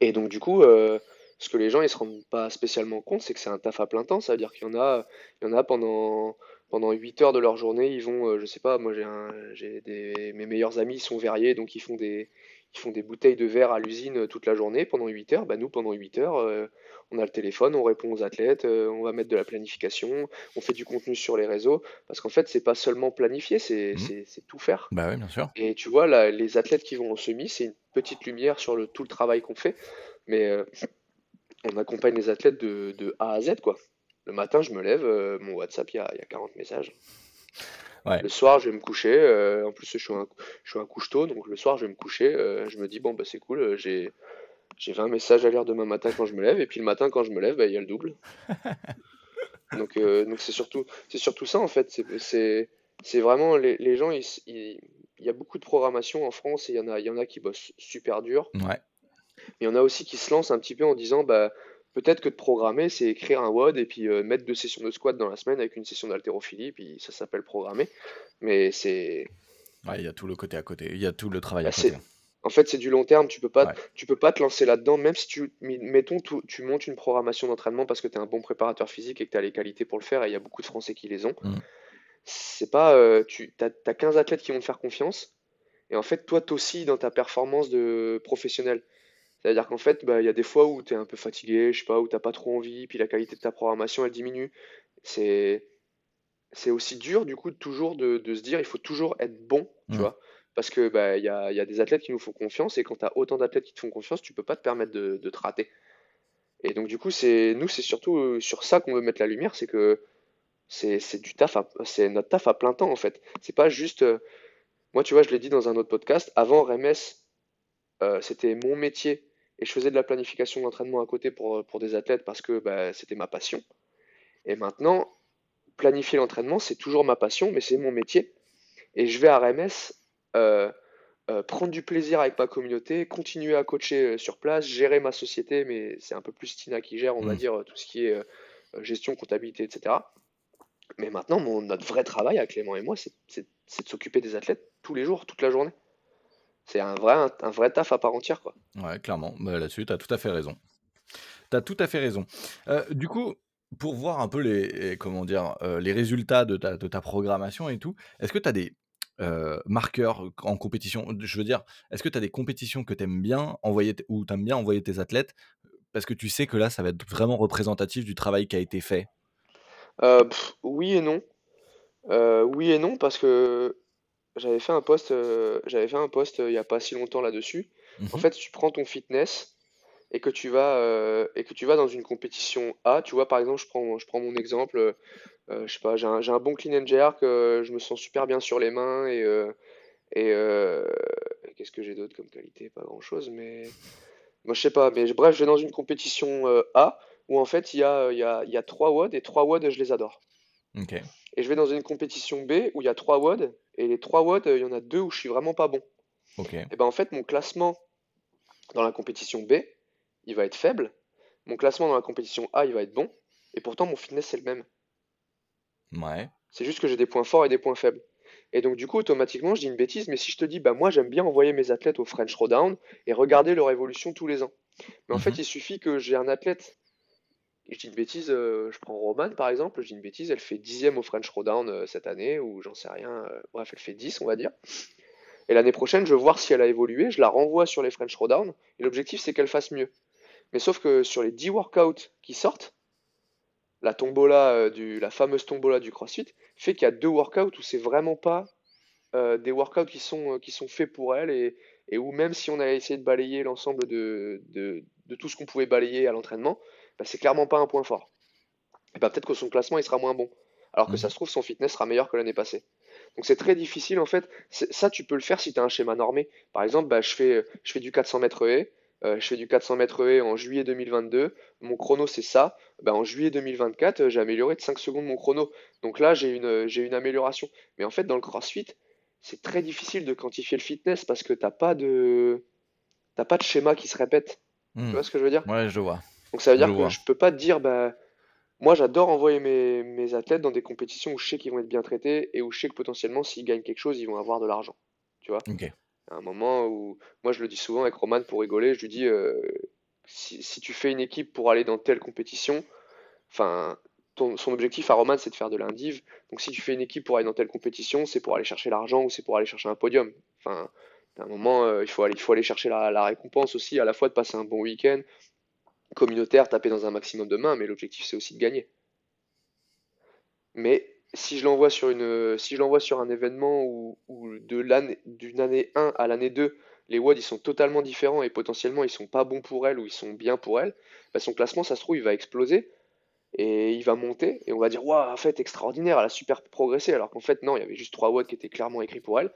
Et donc du coup, ce que les gens ils se rendent pas spécialement compte, c'est que c'est un taf à plein temps. Ça veut dire qu'il y en a, il y en a pendant pendant 8 heures de leur journée, ils vont, euh, je sais pas, moi j'ai un, j'ai des, mes meilleurs amis ils sont verriers, donc ils font des ils font des bouteilles de verre à l'usine euh, toute la journée pendant 8 heures. Bah nous pendant 8 heures, euh, on a le téléphone, on répond aux athlètes, euh, on va mettre de la planification, on fait du contenu sur les réseaux, parce qu'en fait c'est pas seulement planifier, c'est Mhm. c'est c'est tout faire. Bah ouais, bien sûr. Et tu vois, là, les athlètes qui vont en semi, c'est une petite lumière sur le, tout le travail qu'on fait. Mais euh, on accompagne les athlètes de, de A à Z, quoi. Le matin, je me lève, euh, mon WhatsApp, il y a, il y a 40 messages. Ouais, Le soir, je vais me coucher. euh, en plus, je suis un, je suis un couche-tôt, donc le soir, je vais me coucher. euh, je me dis, bon, bah, c'est cool, j'ai, j'ai 20 messages à lire demain matin quand je me lève. Et puis le matin, quand je me lève, bah, il y a le double. Donc, donc c'est surtout, c'est surtout ça, en fait. C'est, vraiment, les, les gens, ils- il y a beaucoup de programmation en France et il y en a, y en a qui bossent super dur. ouais, Mais il y en a aussi qui se lancent un petit peu en disant, bah, peut-être que de programmer, c'est écrire un WOD et puis euh, mettre deux sessions de squat dans la semaine avec une session d'haltérophilie, puis ça s'appelle programmer. Mais c'est, ouais, il y a tout le côté à côté, il y a tout le travail bah, à côté. c'est, en fait, c'est du long terme. Tu peux pas, Ouais, tu peux pas te lancer là-dedans, même si tu, mettons, tu, tu montes une programmation d'entraînement parce que tu es un bon préparateur physique et que tu as les qualités pour le faire, et il y a beaucoup de Français qui les ont. mm, C'est pas, euh, tu, t'as 15 athlètes qui vont te faire confiance, et en fait, toi, t'oscilles dans ta performance de professionnel. C'est-à-dire qu'en fait, bah, il y a des fois où tu es un peu fatigué, je sais pas, où t'as pas trop envie, puis la qualité de ta programmation, elle diminue. C'est, c'est aussi dur, du coup, de toujours de, de se dire, il faut toujours être bon, tu vois. Parce que bah, y a, y a des athlètes qui nous font confiance, et quand tu as autant d'athlètes qui te font confiance, tu peux pas te permettre de, de te rater. Et donc, du coup, c'est, nous, c'est surtout euh, sur ça qu'on veut mettre la lumière, c'est que c'est, c'est du taf, c'est notre taf à plein temps, en fait. C'est pas juste, euh, moi, tu vois, je l'ai dit dans un autre podcast, avant RMS, euh, c'était mon métier et je faisais de la planification d'entraînement à côté pour, pour des athlètes parce que bah, c'était ma passion. Et maintenant, planifier l'entraînement, c'est toujours ma passion, mais c'est mon métier. Et je vais à RMS euh, euh, prendre du plaisir avec ma communauté, continuer à coacher euh, sur place, gérer ma société, mais c'est un peu plus Tina qui gère, on va Mm. dire, euh, tout ce qui est euh, euh, gestion, comptabilité, etc. Mais maintenant, mon, notre vrai travail avec Clément et moi, c'est de s'occuper des athlètes tous les jours, toute la journée. C'est un vrai, un, vrai taf à part entière, quoi. Ouais, clairement. Bah, Là-dessus, tu as tout à fait raison. Tu as tout à fait raison. Euh, du coup, pour voir un peu les, comment dire, euh, les résultats de ta, de ta programmation et tout, est-ce que tu as des euh, marqueurs en compétition? Je veux dire, est-ce que tu as des compétitions que tu aimes bien envoyer, ou tu aimes bien envoyer tes athlètes? Parce que tu sais que là, ça va être vraiment représentatif du travail qui a été fait pff, oui et non. Oui et non, parce que j'avais fait un post, euh, j'avais fait un post euh, il n'y a pas si longtemps là-dessus. En Mhm. fait, tu prends ton fitness et que tu vas, euh, et que tu vas dans une compétition A, tu vois, par exemple, je prends, je prends mon exemple, je sais pas, j'ai un, j'ai un bon clean and jerk, je me sens super bien sur les mains et, et euh, qu'est-ce que j'ai d'autre comme qualité? Pas grand-chose, mais moi je sais pas, mais bref, je vais dans une compétition euh, A où en fait il y a, il y a, il y a trois WOD et trois WOD je les adore. Et je vais dans une compétition B où il y a trois WOD et les trois WOD, il y en a deux où je suis vraiment pas bon. Et ben en fait, mon classement dans la compétition B, il va être faible, mon classement dans la compétition A, il va être bon, et pourtant mon fitness, c'est le même. Ouais. C'est juste que j'ai des points forts et des points faibles. Et donc, du coup, automatiquement, je dis une bêtise, mais si je te dis, bah, moi, j'aime bien envoyer mes athlètes au French Throwdown et regarder leur évolution tous les ans. Mais en fait, Mhm. il suffit que j'ai un athlète. Je dis une bêtise, euh, je prends Roman par exemple, je dis une bêtise, elle fait dixième au French Throwdown euh, cette année, ou j'en sais rien, euh, bref, elle fait 10, on va dire. Et l'année prochaine, je veux voir si elle a évolué, je la renvoie sur les French Throwdown, et l'objectif c'est qu'elle fasse mieux. Mais sauf que sur les 10 workouts qui sortent, la tombola, du, la fameuse tombola du CrossFit, fait qu'il y a deux workouts où c'est vraiment pas des workouts qui sont, qui sont faits pour elle, et, et où même si on a essayé de balayer l'ensemble de, de tout ce qu'on pouvait balayer à l'entraînement, bah, c'est clairement pas un point fort. Et bah, peut-être que son classement il sera moins bon. Alors que Mhm. ça se trouve, son fitness sera meilleur que l'année passée. Donc c'est très difficile en fait. Ça, tu peux le faire si tu as un schéma normé. Par exemple, bah, je fais, je fais du 400 mètres haies. euh, je fais du 400 mètres haies en juillet 2022. Mon chrono, c'est ça. Bah, en juillet 2024, euh, j'ai amélioré de 5 secondes mon chrono. Donc là, j'ai une, j'ai une amélioration. Mais en fait, dans le CrossFit, c'est très difficile de quantifier le fitness parce que pas de, t'as pas de schéma qui se répète. Tu Hmm. vois ce que je veux dire? Ouais, je vois. Donc ça veut dire Je que vois. je peux pas te dire, bah, moi j'adore envoyer mes, mes athlètes dans des compétitions où je sais qu'ils vont être bien traités et où je sais que potentiellement s'ils gagnent quelque chose, ils vont avoir de l'argent. Tu vois? Ok. À un moment où, moi je le dis souvent avec Roman pour rigoler, je lui dis, euh, si, si tu fais une équipe pour aller dans telle compétition, enfin, son objectif à Roman c'est de faire de l'indiv. Donc si tu fais une équipe pour aller dans telle compétition, c'est pour aller chercher l'argent ou c'est pour aller chercher un podium. Enfin, à un moment, euh, il faut aller, il faut aller chercher la, la récompense aussi, à la fois de passer un bon week-end communautaire, taper dans un maximum de mains, mais l'objectif c'est aussi de gagner. Mais si je l'envoie sur si sur un événement où, d'une année 1 à l'année 2, les WOD ils sont totalement différents et potentiellement ils sont pas bons pour elle ou ils sont bien pour elle, bah, son classement ça se trouve il va exploser et il va monter et on va dire waouh en fait extraordinaire, elle a super progressé alors qu'en fait non, il y avait juste 3 WOD qui étaient clairement écrits pour elle.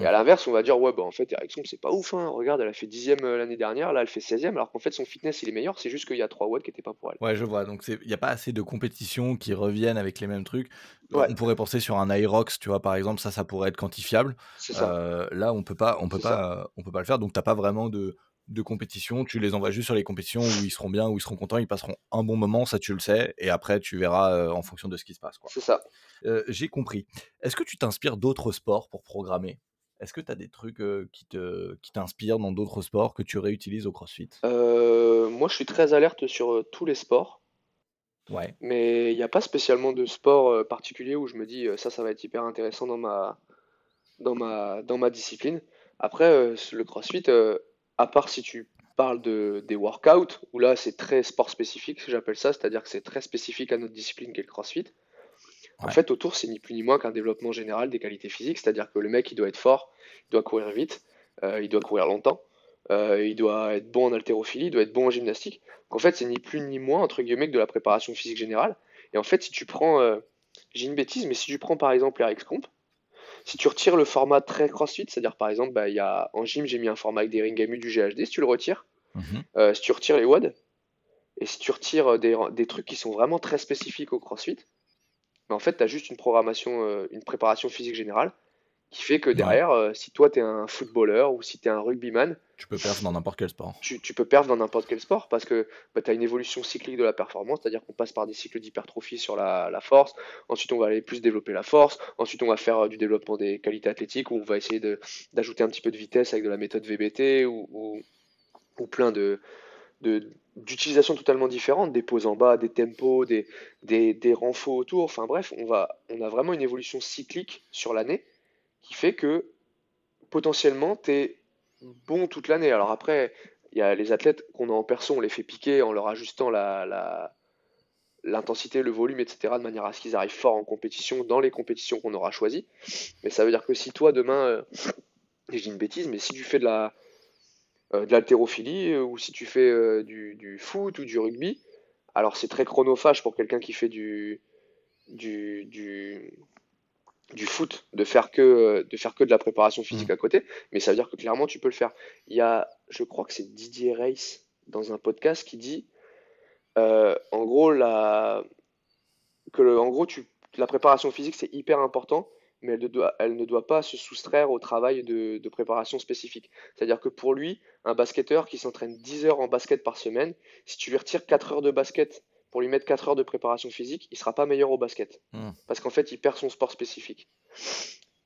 Et à l'inverse, on va dire, ouais, bah en fait, Ericsson, c'est pas ouf, hein. Regarde, elle a fait 10ème l'année dernière, là, elle fait 16ème, alors qu'en fait, son fitness, il est meilleur, c'est juste qu'il y a 3 watts qui étaient pas pour elle. Ouais, je vois. Donc, il n'y a pas assez de compétitions qui reviennent avec les mêmes trucs. Ouais. On pourrait penser sur un Irox, tu vois, par exemple, ça, ça pourrait être quantifiable. C'est ça. Euh, là, on peut pas, on peut pas, euh, on peut pas le faire. Donc, t'as pas vraiment de, de compétition. Tu les envoies juste sur les compétitions où ils seront bien, où ils seront contents, ils passeront un bon moment, ça tu le sais. Et après, tu verras euh, en fonction de ce qui se passe. C'est ça. Euh, J'ai compris. Est-ce que tu t'inspires d'autres sports pour programmer? Est-ce que tu as des trucs euh, qui te, qui t'inspirent dans d'autres sports que tu réutilises au CrossFit? Euh, moi, je suis très alerte sur euh, tous les sports, Ouais. mais il n'y a pas spécialement de sport particulier où je me dis, ça, ça va être hyper intéressant dans ma, dans ma, dans ma discipline. Après, le CrossFit, à part si tu parles de, des workouts, où là, c'est très sport spécifique, j'appelle ça, c'est-à-dire que c'est très spécifique à notre discipline qui est le CrossFit. En Ouais. fait, autour, c'est ni plus ni moins qu'un développement général des qualités physiques, c'est-à-dire que le mec, il doit être fort, il doit courir vite, euh, il doit courir longtemps, euh, il doit être bon en haltérophilie, il doit être bon en gymnastique. Donc, en fait, c'est ni plus ni moins, entre guillemets, que de la préparation physique générale. Et en fait, si tu prends, euh, j'ai une bêtise, mais si tu prends par exemple l'Airx Comp, si tu retires le format très CrossFit, c'est-à-dire par exemple, bah, il y a, en gym, j'ai mis un format avec des Ringamu du GHD, si tu le retires, Mhm. si tu retires les WOD, et si tu retires des, des trucs qui sont vraiment très spécifiques au CrossFit, mais en fait, tu as juste une programmation, euh, une préparation physique générale qui fait que Ouais. derrière, euh, si toi tu es un footballeur ou si tu es un rugbyman, Tu peux perdre dans n'importe quel sport. tu, tu peux perdre dans n'importe quel sport parce que bah, tu as une évolution cyclique de la performance, c'est-à-dire qu'on passe par des cycles d'hypertrophie sur la, la force, ensuite on va aller plus développer la force, ensuite on va faire euh, du développement des qualités athlétiques où on va essayer d'ajouter un petit peu de vitesse avec de la méthode VBT ou, ou, ou plein de de- d'utilisation totalement différentes, des poses en bas, des tempos, des, des, des renfos autour, enfin bref, on va, on a vraiment une évolution cyclique sur l'année qui fait que potentiellement tu es bon toute l'année. Alors après, il y a les athlètes qu'on a en perso, on les fait piquer en leur ajustant la, l'intensité, le volume, etc., de manière à ce qu'ils arrivent fort en compétition, dans les compétitions qu'on aura choisies. Mais ça veut dire que si toi, demain, euh, et je dis une bêtise, mais si tu fais de la, de l'haltérophilie, euh, ou si tu fais euh, du, du foot ou du rugby, alors c'est très chronophage pour quelqu'un qui fait du, du, du, du foot de faire que, euh, de faire que de la préparation physique à côté, mais ça veut dire que clairement tu peux le faire. Il y a, je crois que c'est Didier Reis dans un podcast qui dit, euh, en gros, la, que le- en gros, tu, la préparation physique c'est hyper important, mais elle ne doit, elle ne doit pas se soustraire au travail de, de préparation spécifique. C'est-à-dire que pour lui, un basketteur qui s'entraîne 10 heures en basket par semaine, si tu lui retires 4 heures de basket pour lui mettre 4 heures de préparation physique, il sera pas meilleur au basket. Hmm. Parce qu'en fait, il perd son sport spécifique.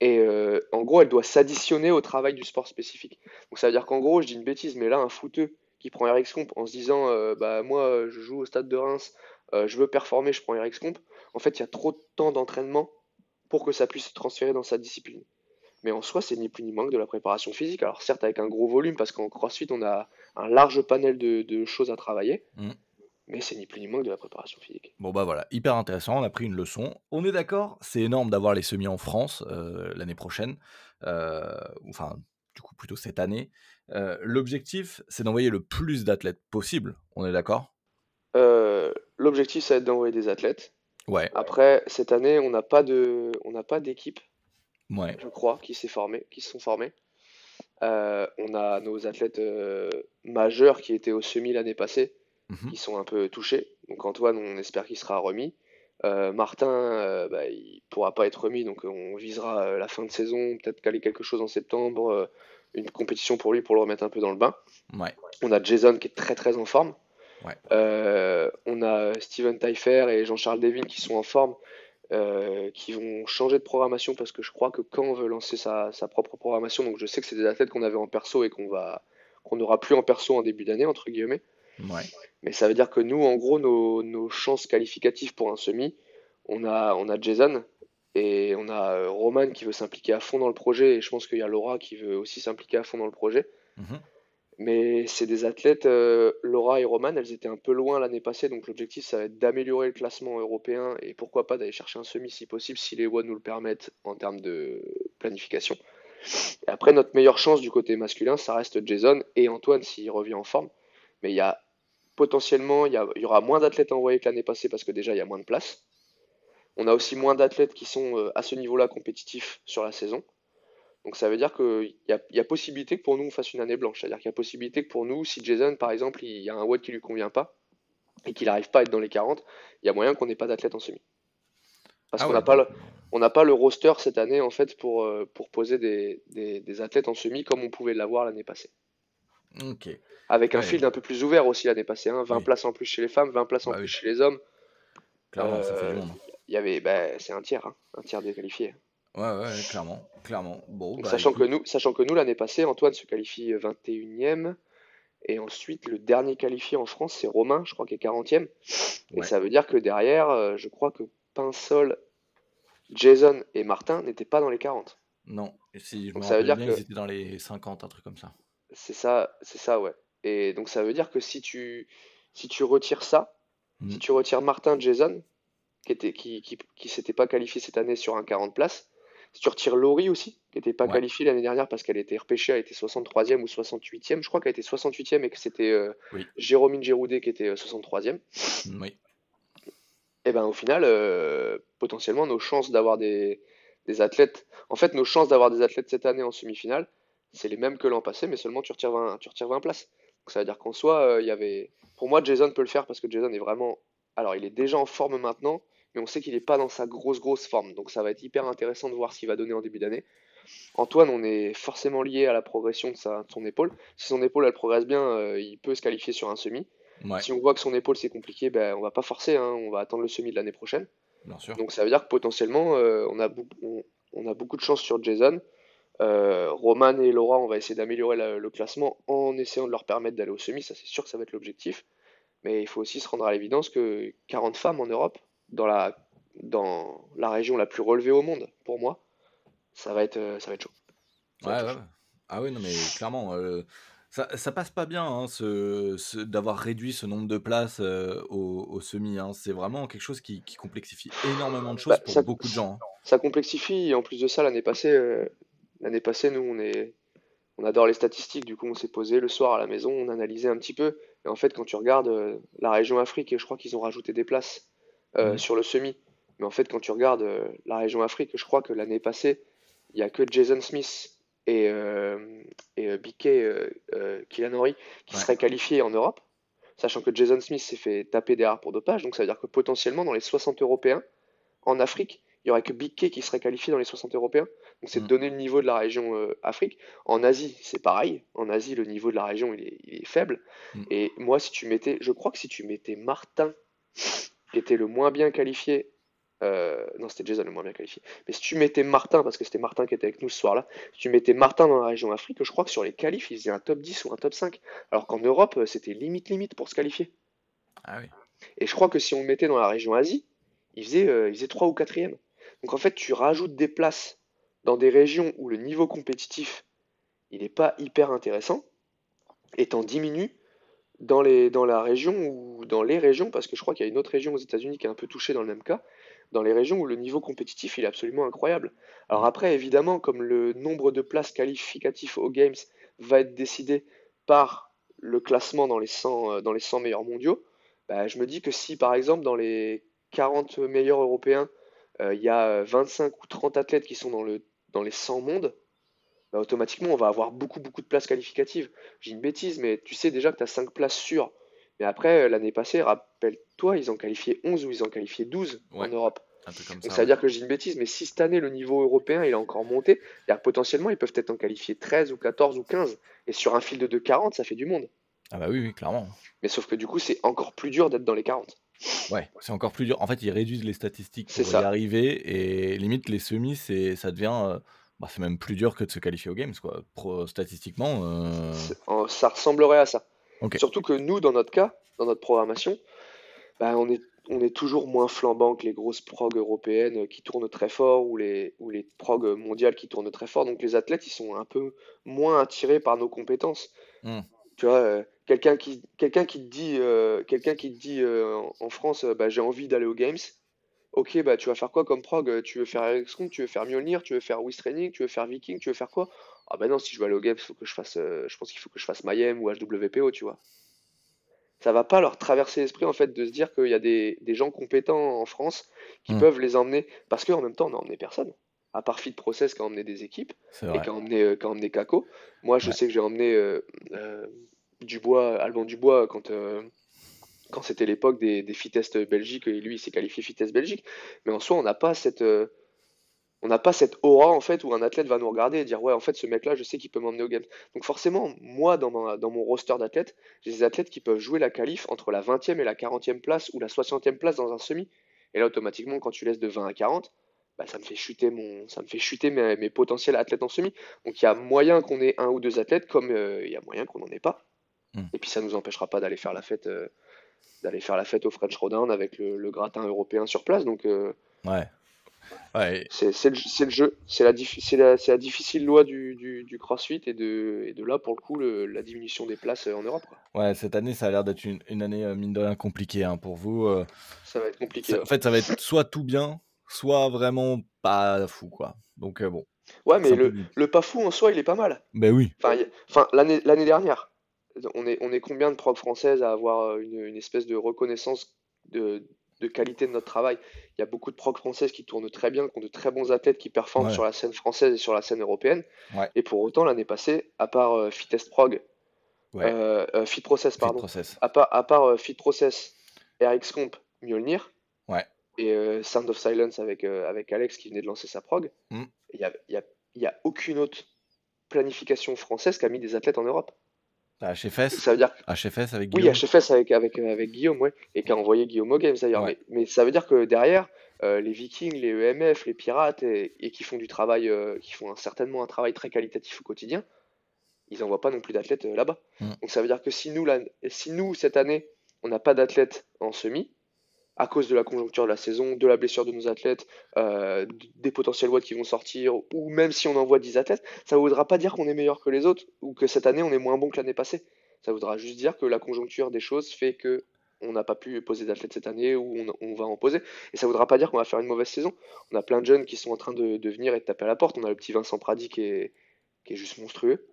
Et euh, en gros, elle doit s'additionner au travail du sport spécifique. Donc ça veut dire qu'en gros, je dis une bêtise, mais là, un footeux qui prend RX Comp en se disant, euh, bah moi, je joue au stade de Reims, euh, je veux performer, je prends RX Comp. En fait, il y a trop de temps d'entraînement pour que ça puisse se transférer dans sa discipline. Mais en soi, c'est ni plus ni moins que de la préparation physique. Alors certes, avec un gros volume, parce qu'en CrossFit, on a un large panel de, de choses à travailler. Mm. Mais c'est ni plus ni moins que de la préparation physique. Bon bah voilà, hyper intéressant, on a pris une leçon. On est d'accord, c'est énorme d'avoir les semis en France euh, l'année prochaine, euh, enfin du coup plutôt cette année. Euh, L'objectif, c'est d'envoyer le plus d'athlètes possible, on est d'accord? L'objectif, ça va être d'envoyer des athlètes. Ouais, Après, cette année, on n'a pas de, on n'a pas d'équipe, ouais, je crois, qui s'est formée, qui se sont formés. Euh, on a nos athlètes euh, majeurs qui étaient au semi l'année passée, mhm, qui sont un peu touchés. Donc Antoine, on espère qu'il sera remis. Euh, Martin, bah, il pourra pas être remis, donc on visera la fin de saison, peut-être caler quelque chose en septembre, une compétition pour lui pour le remettre un peu dans le bain. ouais, On a Jason qui est très très en forme. Ouais. Euh, on a Steven Taillefer et Jean-Charles Deville qui sont en forme, euh, qui vont changer de programmation parce que je crois que quand on veut lancer sa, sa propre programmation, donc je sais que c'est des athlètes qu'on avait en perso et qu'on va qu'on n'aura plus en perso en début d'année, entre guillemets. ouais, Mais ça veut dire que nous, en gros, nos, nos chances qualificatives pour un semi, on a, on a Jason et on a euh, Roman qui veut s'impliquer à fond dans le projet et je pense qu'il y a Laura qui veut aussi s'impliquer à fond dans le projet. mhm, Mais c'est des athlètes, euh, Laura et Roman, elles étaient un peu loin l'année passée, donc l'objectif ça va être d'améliorer le classement européen et pourquoi pas d'aller chercher un semi si possible, si les WOD nous le permettent en termes de planification. Et après, notre meilleure chance du côté masculin, ça reste Jason et Antoine s'il revient en forme. Mais il y a potentiellement, il y, a- il y aura moins d'athlètes envoyés que l'année passée parce que déjà il y a moins de place. On a aussi moins d'athlètes qui sont euh, à ce niveau-là compétitifs sur la saison. Donc ça veut dire qu'il y a, il y a possibilité que pour nous on fasse une année blanche. C'est-à-dire qu'il y a possibilité que pour nous, si Jason par exemple, il y a un WOD qui lui convient pas et qu'il n'arrive pas à être dans les 40, il y a moyen qu'on n'ait pas d'athlète en semi. Parce Ah qu'on ouais, n'a pas le, donc, on n'a pas le roster cette année en fait pour, euh, pour poser des, des, des athlètes en semi comme on pouvait l'avoir l'année passée. Ok, Avec un Ouais. field un peu plus ouvert aussi l'année passée, hein, 20 Oui. places en plus chez les femmes, 20 places en Bah plus oui. chez les hommes. clairement, ça fait Euh, du monde. Il y avait, bah, c'est un tiers, hein, un tiers des qualifiés. Ouais, ouais, ouais, clairement, clairement. Bon, Donc, bah, sachant que nous, sachant que nous l'année passée, Antoine se qualifie 21e. Et ensuite, le dernier qualifié en France, c'est Romain, je crois qu'il est 40e. Et Ouais. ça veut dire que derrière, euh, je crois que Pinsol, Jason et Martin n'étaient pas dans les 40. non, et si je me Donc, ça veut dire bien, que- ils étaient dans les 50, un truc comme ça. C'est ça, c'est ça, ouais. Et donc ça veut dire que si tu, si tu retires ça, si Mhm. tu retires Martin, Jason, qui était, qui, qui, qui s'était pas qualifié cette année sur un 40 places, si tu retires Laurie aussi, qui n'était pas Ouais. qualifiée l'année dernière parce qu'elle était repêchée, elle était 63e ou 68e, je crois qu'elle était 68e et que c'était euh, Oui. Jérôme Giroudet qui était euh, 63e, Oui, et ben au final, euh, potentiellement nos chances d'avoir des, des athlètes, en fait nos chances d'avoir des athlètes cette année en semi-finale, c'est les mêmes que l'an passé, mais seulement tu retires 20, tu retires 20 places. Donc ça veut dire qu'en soi, euh, il y avait, pour moi, Jason peut le faire parce que Jason est vraiment, alors il est déjà en forme maintenant, mais on sait qu'il n'est pas dans sa grosse grosse forme, donc ça va être hyper intéressant de voir ce qu'il va donner en début d'année. Antoine, on est forcément lié à la progression de, sa, de son épaule. Si son épaule elle progresse bien, euh, il peut se qualifier sur un semi. ouais, Si on voit que son épaule c'est compliqué, ben on va pas forcer, hein, on va attendre le semi de l'année prochaine. bien sûr. Donc ça veut dire que potentiellement, euh, on, a beaucoup, on, on a beaucoup de chance sur Jason. Euh, Roman et Laura, on va essayer d'améliorer le classement en essayant de leur permettre d'aller au semi. Ça, c'est sûr que ça va être l'objectif. Mais il faut aussi se rendre à l'évidence que 40 femmes en Europe, dans la, dans la région la plus relevée au monde, pour moi, ça va être, euh, ça va être chaud. Ça Ouais, être ouais, chaud. Ah oui, non, mais clairement, euh, ça, ça passe pas bien hein, ce, ce- d'avoir réduit ce nombre de places euh, au, au semi. hein. C'est vraiment quelque chose qui, qui complexifie énormément de choses Bah, pour ça- beaucoup de gens. hein. ça complexifie et en plus de ça l'année passée euh, l'année passée nous on est on adore les statistiques du coup on s'est posé le soir à la maison on analysait un petit peu et en fait quand tu regardes la région Afrique et je crois qu'ils ont rajouté des places euh, Mhm. sur le semi mais en fait quand tu regardes euh, la région Afrique je crois que l'année passée il y a que Jason Smith et, euh, et euh, euh, Killanori qui Ouais. seraient qualifiés en Europe sachant que Jason Smith s'est fait taper derrière pour dopage donc ça veut dire que potentiellement dans les 60 Européens en Afrique, Il y aurait que K qui serait qualifié dans les 60 européens. Donc c'est de Mm. donner le niveau de la région euh, Afrique. En Asie, c'est pareil. En Asie, le niveau de la région, il est, il est faible. Mm. Et moi, si tu mettais, je crois que si tu mettais Martin, qui était le moins bien qualifié, euh, non, c'était Jason le moins bien qualifié. Mais si tu mettais Martin, parce que c'était Martin qui était avec nous ce soir-là, si tu mettais Martin dans la région Afrique, je crois que sur les qualifs, il faisait un top 10 ou un top 5. Alors qu'en Europe, euh, c'était limite limite pour se qualifier. Ah oui. Et je crois que si on le mettait dans la région Asie, il faisait, euh, il faisait 3 ou 4e. Donc en fait, tu rajoutes des places dans des régions où le niveau compétitif, il n'est pas hyper intéressant, et t'en diminues dans les, dans la région ou dans les régions, parce que je crois qu'il y a une autre région aux États-Unis qui est un peu touchée dans le même cas, dans les régions où le niveau compétitif il est absolument incroyable. Alors après, évidemment, comme le nombre de places qualificatives aux Games va être décidé par le classement dans les 100, euh, dans les 100 meilleurs mondiaux, bah, je me dis que si par exemple dans les 40 meilleurs européens, euh, il y a euh, 25 ou 30 athlètes qui sont dans le, dans les 100 mondes, bah, automatiquement on va avoir beaucoup beaucoup de places qualificatives. J'ai une bêtise, mais tu sais déjà que tu as 5 places sûres. Mais après, euh, l'année passée, rappelle-toi, ils ont qualifié 11 ou ils ont qualifié 12 en. Europe. Un peu comme Donc ça. veut dire que j'ai une bêtise, mais si cette année le niveau européen il a encore monté, que potentiellement ils peuvent peut-être en qualifier 13 ou 14 ou 15. Et sur un fil de 2,40, ça fait du monde. Ah bah oui, oui, clairement. Mais sauf que du coup, c'est encore plus dur d'être dans les 40. Ouais, c'est encore plus dur. En fait, ils réduisent les statistiques C'est pour y ça. arriver et limite les semis, c'est ça devient euh, bah, c'est même plus dur que de se qualifier aux games quoi. Pro- statistiquement euh, Ça ressemblerait à ça. Surtout que nous, dans notre cas, dans notre programmation, bah, on est, on est toujours moins flambant que les grosses prog européennes qui tournent très fort ou les, ou les prog mondiales qui tournent très fort. Donc les athlètes, ils sont un peu moins attirés par nos compétences. Hmm. Tu vois, euh, quelqu'un qui, quelqu'un qui te dit, euh, quelqu'un qui te dit euh, en, France, euh, bah, j'ai envie d'aller aux Games. Ok, bah tu vas faire quoi comme prog? Tu veux faire Ericsson, tu veux faire Mjolnir, tu veux faire Wiz Training, tu veux faire Viking, tu veux faire quoi? Ah bah non, si je veux aller aux Games, faut que je fasse, euh, je pense qu'il faut que je fasse Mayhem ou HWPO, tu vois. Ça va pas leur traverser l'esprit en fait de se dire qu'il y a des, des gens compétents en France qui Hmm. peuvent les emmener, parce qu'en même temps on n'a emmené personne, à part Fit Process qui a emmené des équipes et qui a emmené, euh, qui a emmené Kako. Moi je Ouais. sais que j'ai emmené euh, euh, Dubois, Alban Dubois quand, euh, quand c'était l'époque des, des Fitest Belgique et lui il s'est qualifié Fitest Belgique, mais en soi on n'a pas cette... euh, on n'a pas cette aura en fait où un athlète va nous regarder et dire ouais en fait ce mec là je sais qu'il peut m'emmener au game. Donc forcément moi dans, ma- dans mon roster d'athlètes j'ai des athlètes qui peuvent jouer la qualif entre la 20e et la 40e place ou la 60e place dans un semi. Et là automatiquement quand tu laisses de 20 à 40 bah, ça me fait chuter mon ça me fait chuter mes, mes potentiels athlètes en semi. Donc il y a moyen qu'on ait un ou deux athlètes comme euh, il y a moyen qu'on n'en ait pas. Hmm. Et puis ça nous empêchera pas d'aller faire la fête euh, d'aller faire la fête au French Showdown avec le, le gratin européen sur place. Donc euh, Ouais. Ouais, c'est c'est le, c'est le jeu, c'est la, la, c'est la difficile loi du, du, du CrossFit et de, et de là, pour le coup, le- la diminution des places euh, en Europe. quoi. ouais, cette année ça a l'air d'être une, une année euh, mine de rien compliquée hein, pour vous. euh. Ça va être compliqué. Ça- ouais. en fait, ça va être soit tout bien, soit vraiment pas fou quoi. Donc euh, bon, Ouais, mais le, le pas fou en soi, il est pas mal. Ben oui. Enfin, y- enfin l'année l'année dernière, on est, on est combien de prog françaises à avoir euh, une, une espèce de reconnaissance de, de qualité de notre travail? Il y a beaucoup de prog françaises qui tournent très bien, qui ont de très bons athlètes qui performent Ouais. sur la scène française et sur la scène européenne. Ouais. Et pour autant, l'année passée, à part euh, Fitest Prog, Ouais. euh, euh, Fit Process, Fit pardon, process. à part, à part Fit Process, RX Comp, Mjolnir, et Sound of Silence avec, avec Alex qui venait de lancer sa prog, Mm. il n'y a, il y a, il y a aucune autre planification française qui a mis des athlètes en Europe. HFS, Ça veut dire HFS avec oui, Guillaume. HFS avec, avec, avec Guillaume, ouais, et qui a envoyé Guillaume aux Games d'ailleurs. Ouais. Mais, mais ça veut dire que derrière, euh, les Vikings, les EMF, les Pirates, et, et qui font du travail, euh, qui font un- certainement un travail très qualitatif au quotidien, ils n'envoient pas non plus d'athlètes euh, là-bas. Mm. Donc ça veut dire que si nous, si nous cette année, on n'a pas d'athlètes en semi, à cause de la conjoncture de la saison, de la blessure de nos athlètes, euh, des potentiels watts qui vont sortir, ou même si on envoie 10 athlètes, ça ne voudra pas dire qu'on est meilleur que les autres, ou que cette année on est moins bon que l'année passée. Ça voudra juste dire que la conjoncture des choses fait que on n'a pas pu poser d'athlètes cette année ou on, va en poser. Et ça voudra pas dire qu'on va faire une mauvaise saison. On a plein de jeunes qui sont en train de, venir et de taper à la porte. On a le petit Vincent Pradi qui est juste monstrueux.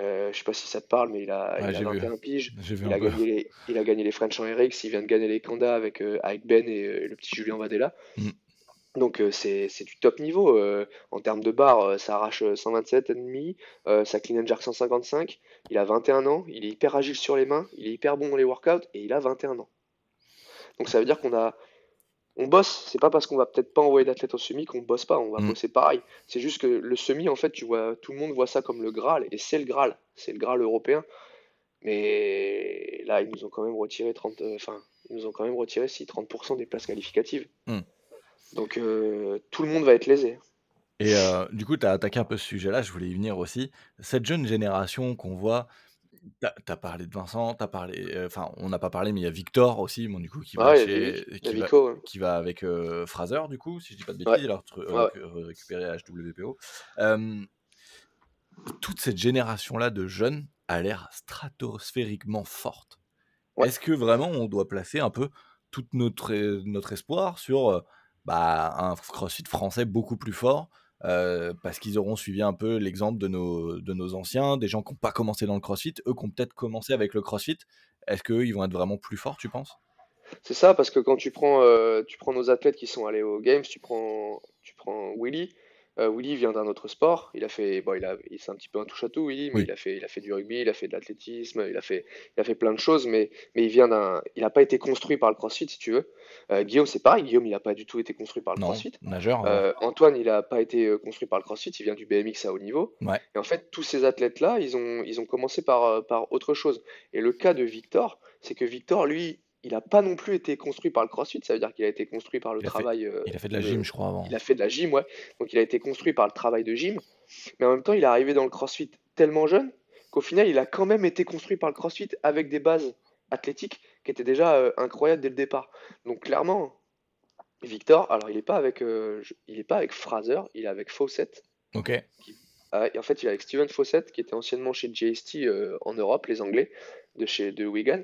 Euh, je sais pas si ça te parle, mais il a, Ouais, il a j'ai vu. 21 piges. Il a, gagné les, il a gagné les French en RX, il vient de gagner les Kanda avec, euh, avec Ben et euh, le petit Julien Vadella. Mm. Donc euh, c'est du top niveau. euh, en termes de barre, ça arrache euh, 127,5, euh, ça clean and jerk 155. Il a 21 ans, il est hyper agile sur les mains, il est hyper bon dans les workouts et il a 21 ans. Donc ça veut dire qu'on a on bosse. C'est pas parce qu'on va peut-être pas envoyer d'athlètes au semi qu'on bosse pas. On va Mm. bosser pareil. C'est juste que le semi, en fait, tu vois, tout le monde voit ça comme le Graal, et c'est le Graal. C'est le Graal européen. Mais là, ils nous ont quand même retiré 30, euh, enfin, ils nous ont quand même retiré si 30% des places qualificatives. Mm. Donc euh, tout le monde va être lésé. Et euh, du coup, tu as attaqué un peu ce sujet-là, je voulais y venir aussi. Cette jeune génération qu'on voit, tu as, parlé de Vincent, t'as parlé, euh, enfin, on n'a pas parlé, mais il y a Victor aussi, bon, du coup, qui va, Ah, chez- ouais. qui avec euh, Fraser, du coup, si je dis pas de bêtises, Ouais. il a retru- Ouais, euh, récupéré HWPO. Toute cette génération-là de jeunes a l'air stratosphériquement forte. Est-ce que vraiment on doit placer un peu tout notre, notre espoir sur bah, un CrossFit français beaucoup plus fort euh, parce qu'ils auront suivi un peu l'exemple de nos, de nos anciens, des gens qui n'ont pas commencé dans le CrossFit, eux qui ont peut-être commencé avec le CrossFit. Est-ce qu'eux, ils vont être vraiment plus forts, tu penses? C'est ça, parce que quand tu prends, euh, tu prends nos athlètes qui sont allés aux Games, tu prends, tu prends Willy. Euh, Willy vient d'un autre sport. Il a fait, bon, il a, il c'est un petit peu un touche-à-tout, Willy, mais Oui. il a fait, il a fait du rugby, il a fait de l'athlétisme, il a fait, il a fait plein de choses, mais, mais il vient d'un, il n'a pas été construit par le CrossFit, si tu veux. Euh, Guillaume, c'est pareil. Guillaume, il n'a pas du tout été construit par le Non, CrossFit. nageur. euh, Euh, Antoine, il n'a pas été euh, construit par le CrossFit, il vient du BMX à haut niveau. Ouais. Et en fait, tous ces athlètes-là, ils ont, ils ont commencé par, par autre chose. Et le cas de Victor, c'est que Victor, lui, il n'a pas non plus été construit par le CrossFit, ça veut dire qu'il a été construit par le Il a fait- travail. euh, il a fait de la gym, je crois, avant. Il a fait de la gym, ouais. Donc il a été construit par le travail de gym. Mais en même temps, il est arrivé dans le CrossFit tellement jeune qu'au final, il a quand même été construit par le CrossFit avec des bases athlétiques qui étaient déjà euh, incroyables dès le départ. Donc clairement, Victor, alors il n'est pas avec, euh, je- il est pas avec Fraser, il est avec Fawcett. Ok. Ah, et en fait, il est avec Steven Fawcett, qui était anciennement chez JST en Europe, les Anglais, de chez de Wigan,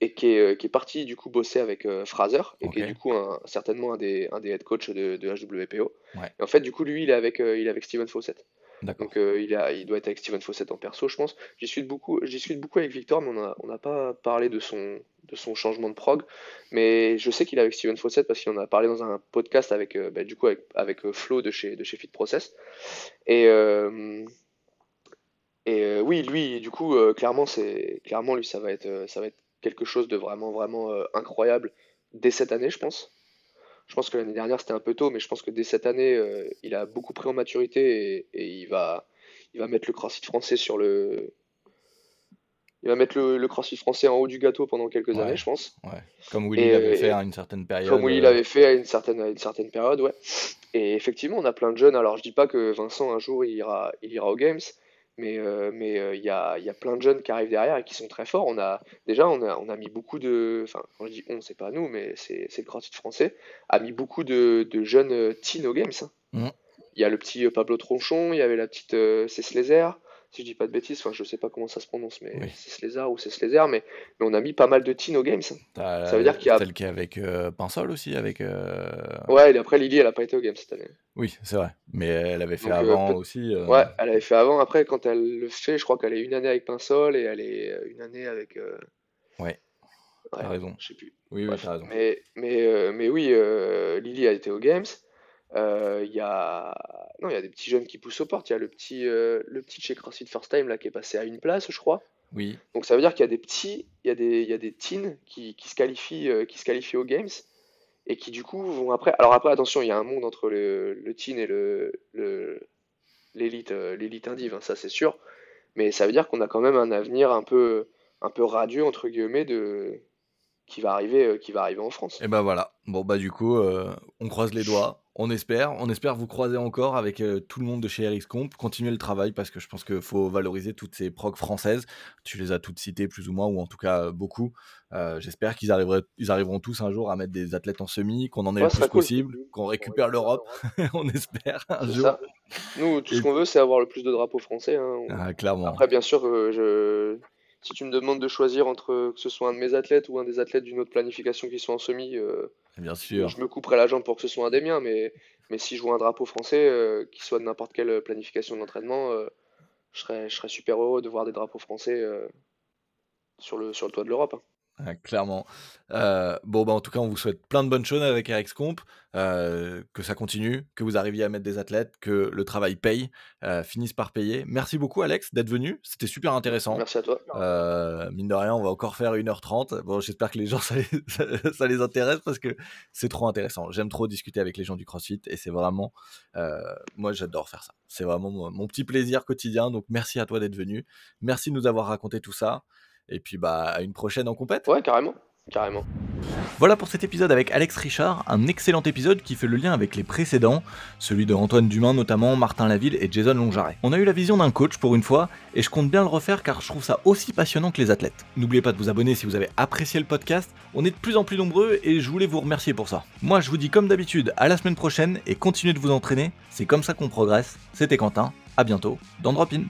et qui est, euh, qui est parti du coup bosser avec euh, Fraser, et qui est du coup un- certainement un des, un des head coach de, de HWPO. Ouais. Et en fait, du coup, lui, il est avec, euh, il est avec Steven Fawcett. Donc, euh, il, a, il doit être avec Steven Fawcett en perso, je pense. J'y suis beaucoup, suis beaucoup avec Victor, mais on n'a on n'a pas parlé de son, de son changement de prog. Mais je sais qu'il est avec Steven Fawcett parce qu'il en a parlé dans un podcast avec, bah, du coup, avec, avec Flo de chez, de chez Fit Process. Et, et oui, lui, du coup, clairement, c'est, clairement, lui, ça va être, ça va être quelque chose de vraiment, vraiment euh, incroyable dès cette année, je pense. Je pense que l'année dernière, c'était un peu tôt, mais je pense que dès cette année, euh, il a beaucoup pris en maturité et, et il va, il va mettre le CrossFit français sur le. Il va mettre le, le CrossFit français en haut du gâteau pendant quelques Ouais. années, je pense. Ouais. Comme Willy Et, l'avait fait à une certaine période. Comme Willy euh, l'avait fait à une certaine, à une certaine période, ouais. Et effectivement, on a plein de jeunes. Alors, je dis pas que Vincent, un jour, il ira, il ira aux Games, mais euh, mais euh, il y a, il y a plein de jeunes qui arrivent derrière et qui sont très forts. On a, déjà, on a, on a mis beaucoup de. Enfin, quand je dis on, c'est pas nous, mais c'est c'est le CrossFit français, a mis beaucoup de, de jeunes euh, teen aux Games. hein. Mhm. Il y a le petit Pablo Tronchon, il y avait la petite euh, Cécelezer, si je dis pas de bêtises, enfin, je sais pas comment ça se prononce, mais Oui. Cécelezer ou Cécelezer, mais, mais on a mis pas mal de teen aux Games. t'as ça veut dire qu'il y a- Celle qui est avec euh, Pinsol aussi, avec. euh, Ouais, et après, Lily, elle a pas été aux Games cette année. Oui, c'est vrai. Mais elle avait fait Donc, euh, avant aussi. Ouais, elle avait fait avant. Après, quand elle le fait, je crois qu'elle est une année avec Pinsol et elle est une année avec. Ouais. T'as ouais, raison. je sais plus. Oui, oui, t'as raison. Mais, mais, mais oui, Lily a été aux Games. Euh, Il y a... Non, il y a des petits jeunes qui poussent aux portes. Il y a le petit, euh, le petit chez CrossFit First Time là, qui est passé à une place, je crois. Oui. Donc ça veut dire qu'il y a des petits, il y a des, il y a des teens qui, qui se qualifient, euh, qui se qualifient aux Games et qui du coup vont après. Alors après, attention, il y a un monde entre le, le teen et le, le- l'élite, l'élite indive, hein, ça c'est sûr. Mais ça veut dire qu'on a quand même un avenir un peu, un peu radieux entre guillemets de qui va arriver, qui va arriver en France. Et ben voilà. Bon bah du coup, euh, on croise les doigts. On espère. On espère vous croiser encore avec euh, tout le monde de chez RX Comp. Continuer le travail parce que je pense qu'il faut valoriser toutes ces procs françaises. Tu les as toutes citées plus ou moins, ou en tout cas euh, beaucoup. J'espère qu'ils ils arriveront tous un jour à mettre des athlètes en semi, qu'on en ait Ouais, le plus cool. possible, qu'on récupère l'Europe. on espère un jour. ça. Nous, tout Et- ce qu'on veut, c'est avoir le plus de drapeaux français. hein. On- Ah, clairement. Après, bien sûr, je... si tu me demandes de choisir entre que ce soit un de mes athlètes ou un des athlètes d'une autre planification qui soit en semi, euh, Bien sûr. je me couperai la jambe pour que ce soit un des miens. Mais, mais si je vois un drapeau français, euh, qui soit de n'importe quelle planification d'entraînement, euh, je serais, je serais super heureux de voir des drapeaux français euh, sur le, sur le toit de l'Europe. hein. Clairement. Euh, bon, bah, en tout cas, on vous souhaite plein de bonnes choses avec Eric Comp, euh, que ça continue, que vous arriviez à mettre des athlètes, que le travail paye, euh, finisse par payer. Merci beaucoup, Alex, d'être venu. C'était super intéressant. Merci à toi. Euh, mine de rien, on va encore faire 1h30. Bon, j'espère que les gens, ça les, ça- ça les intéresse parce que c'est trop intéressant. J'aime trop discuter avec les gens du CrossFit et c'est vraiment, moi, j'adore faire ça. C'est vraiment mon, mon petit plaisir quotidien. Donc, merci à toi d'être venu. Merci de nous avoir raconté tout ça. Et puis, bah, à une prochaine en compète. Ouais, carrément. Carrément. Voilà pour cet épisode avec Alex Richard, un excellent épisode qui fait le lien avec les précédents, celui de Antoine Dumain notamment, Martin Laville et Jason Longjaret. On a eu la vision d'un coach pour une fois, et je compte bien le refaire car je trouve ça aussi passionnant que les athlètes. N'oubliez pas de vous abonner si vous avez apprécié le podcast, on est de plus en plus nombreux et je voulais vous remercier pour ça. Moi je vous dis comme d'habitude à la semaine prochaine et continuez de vous entraîner, c'est comme ça qu'on progresse. C'était Quentin, à bientôt dans Drop In.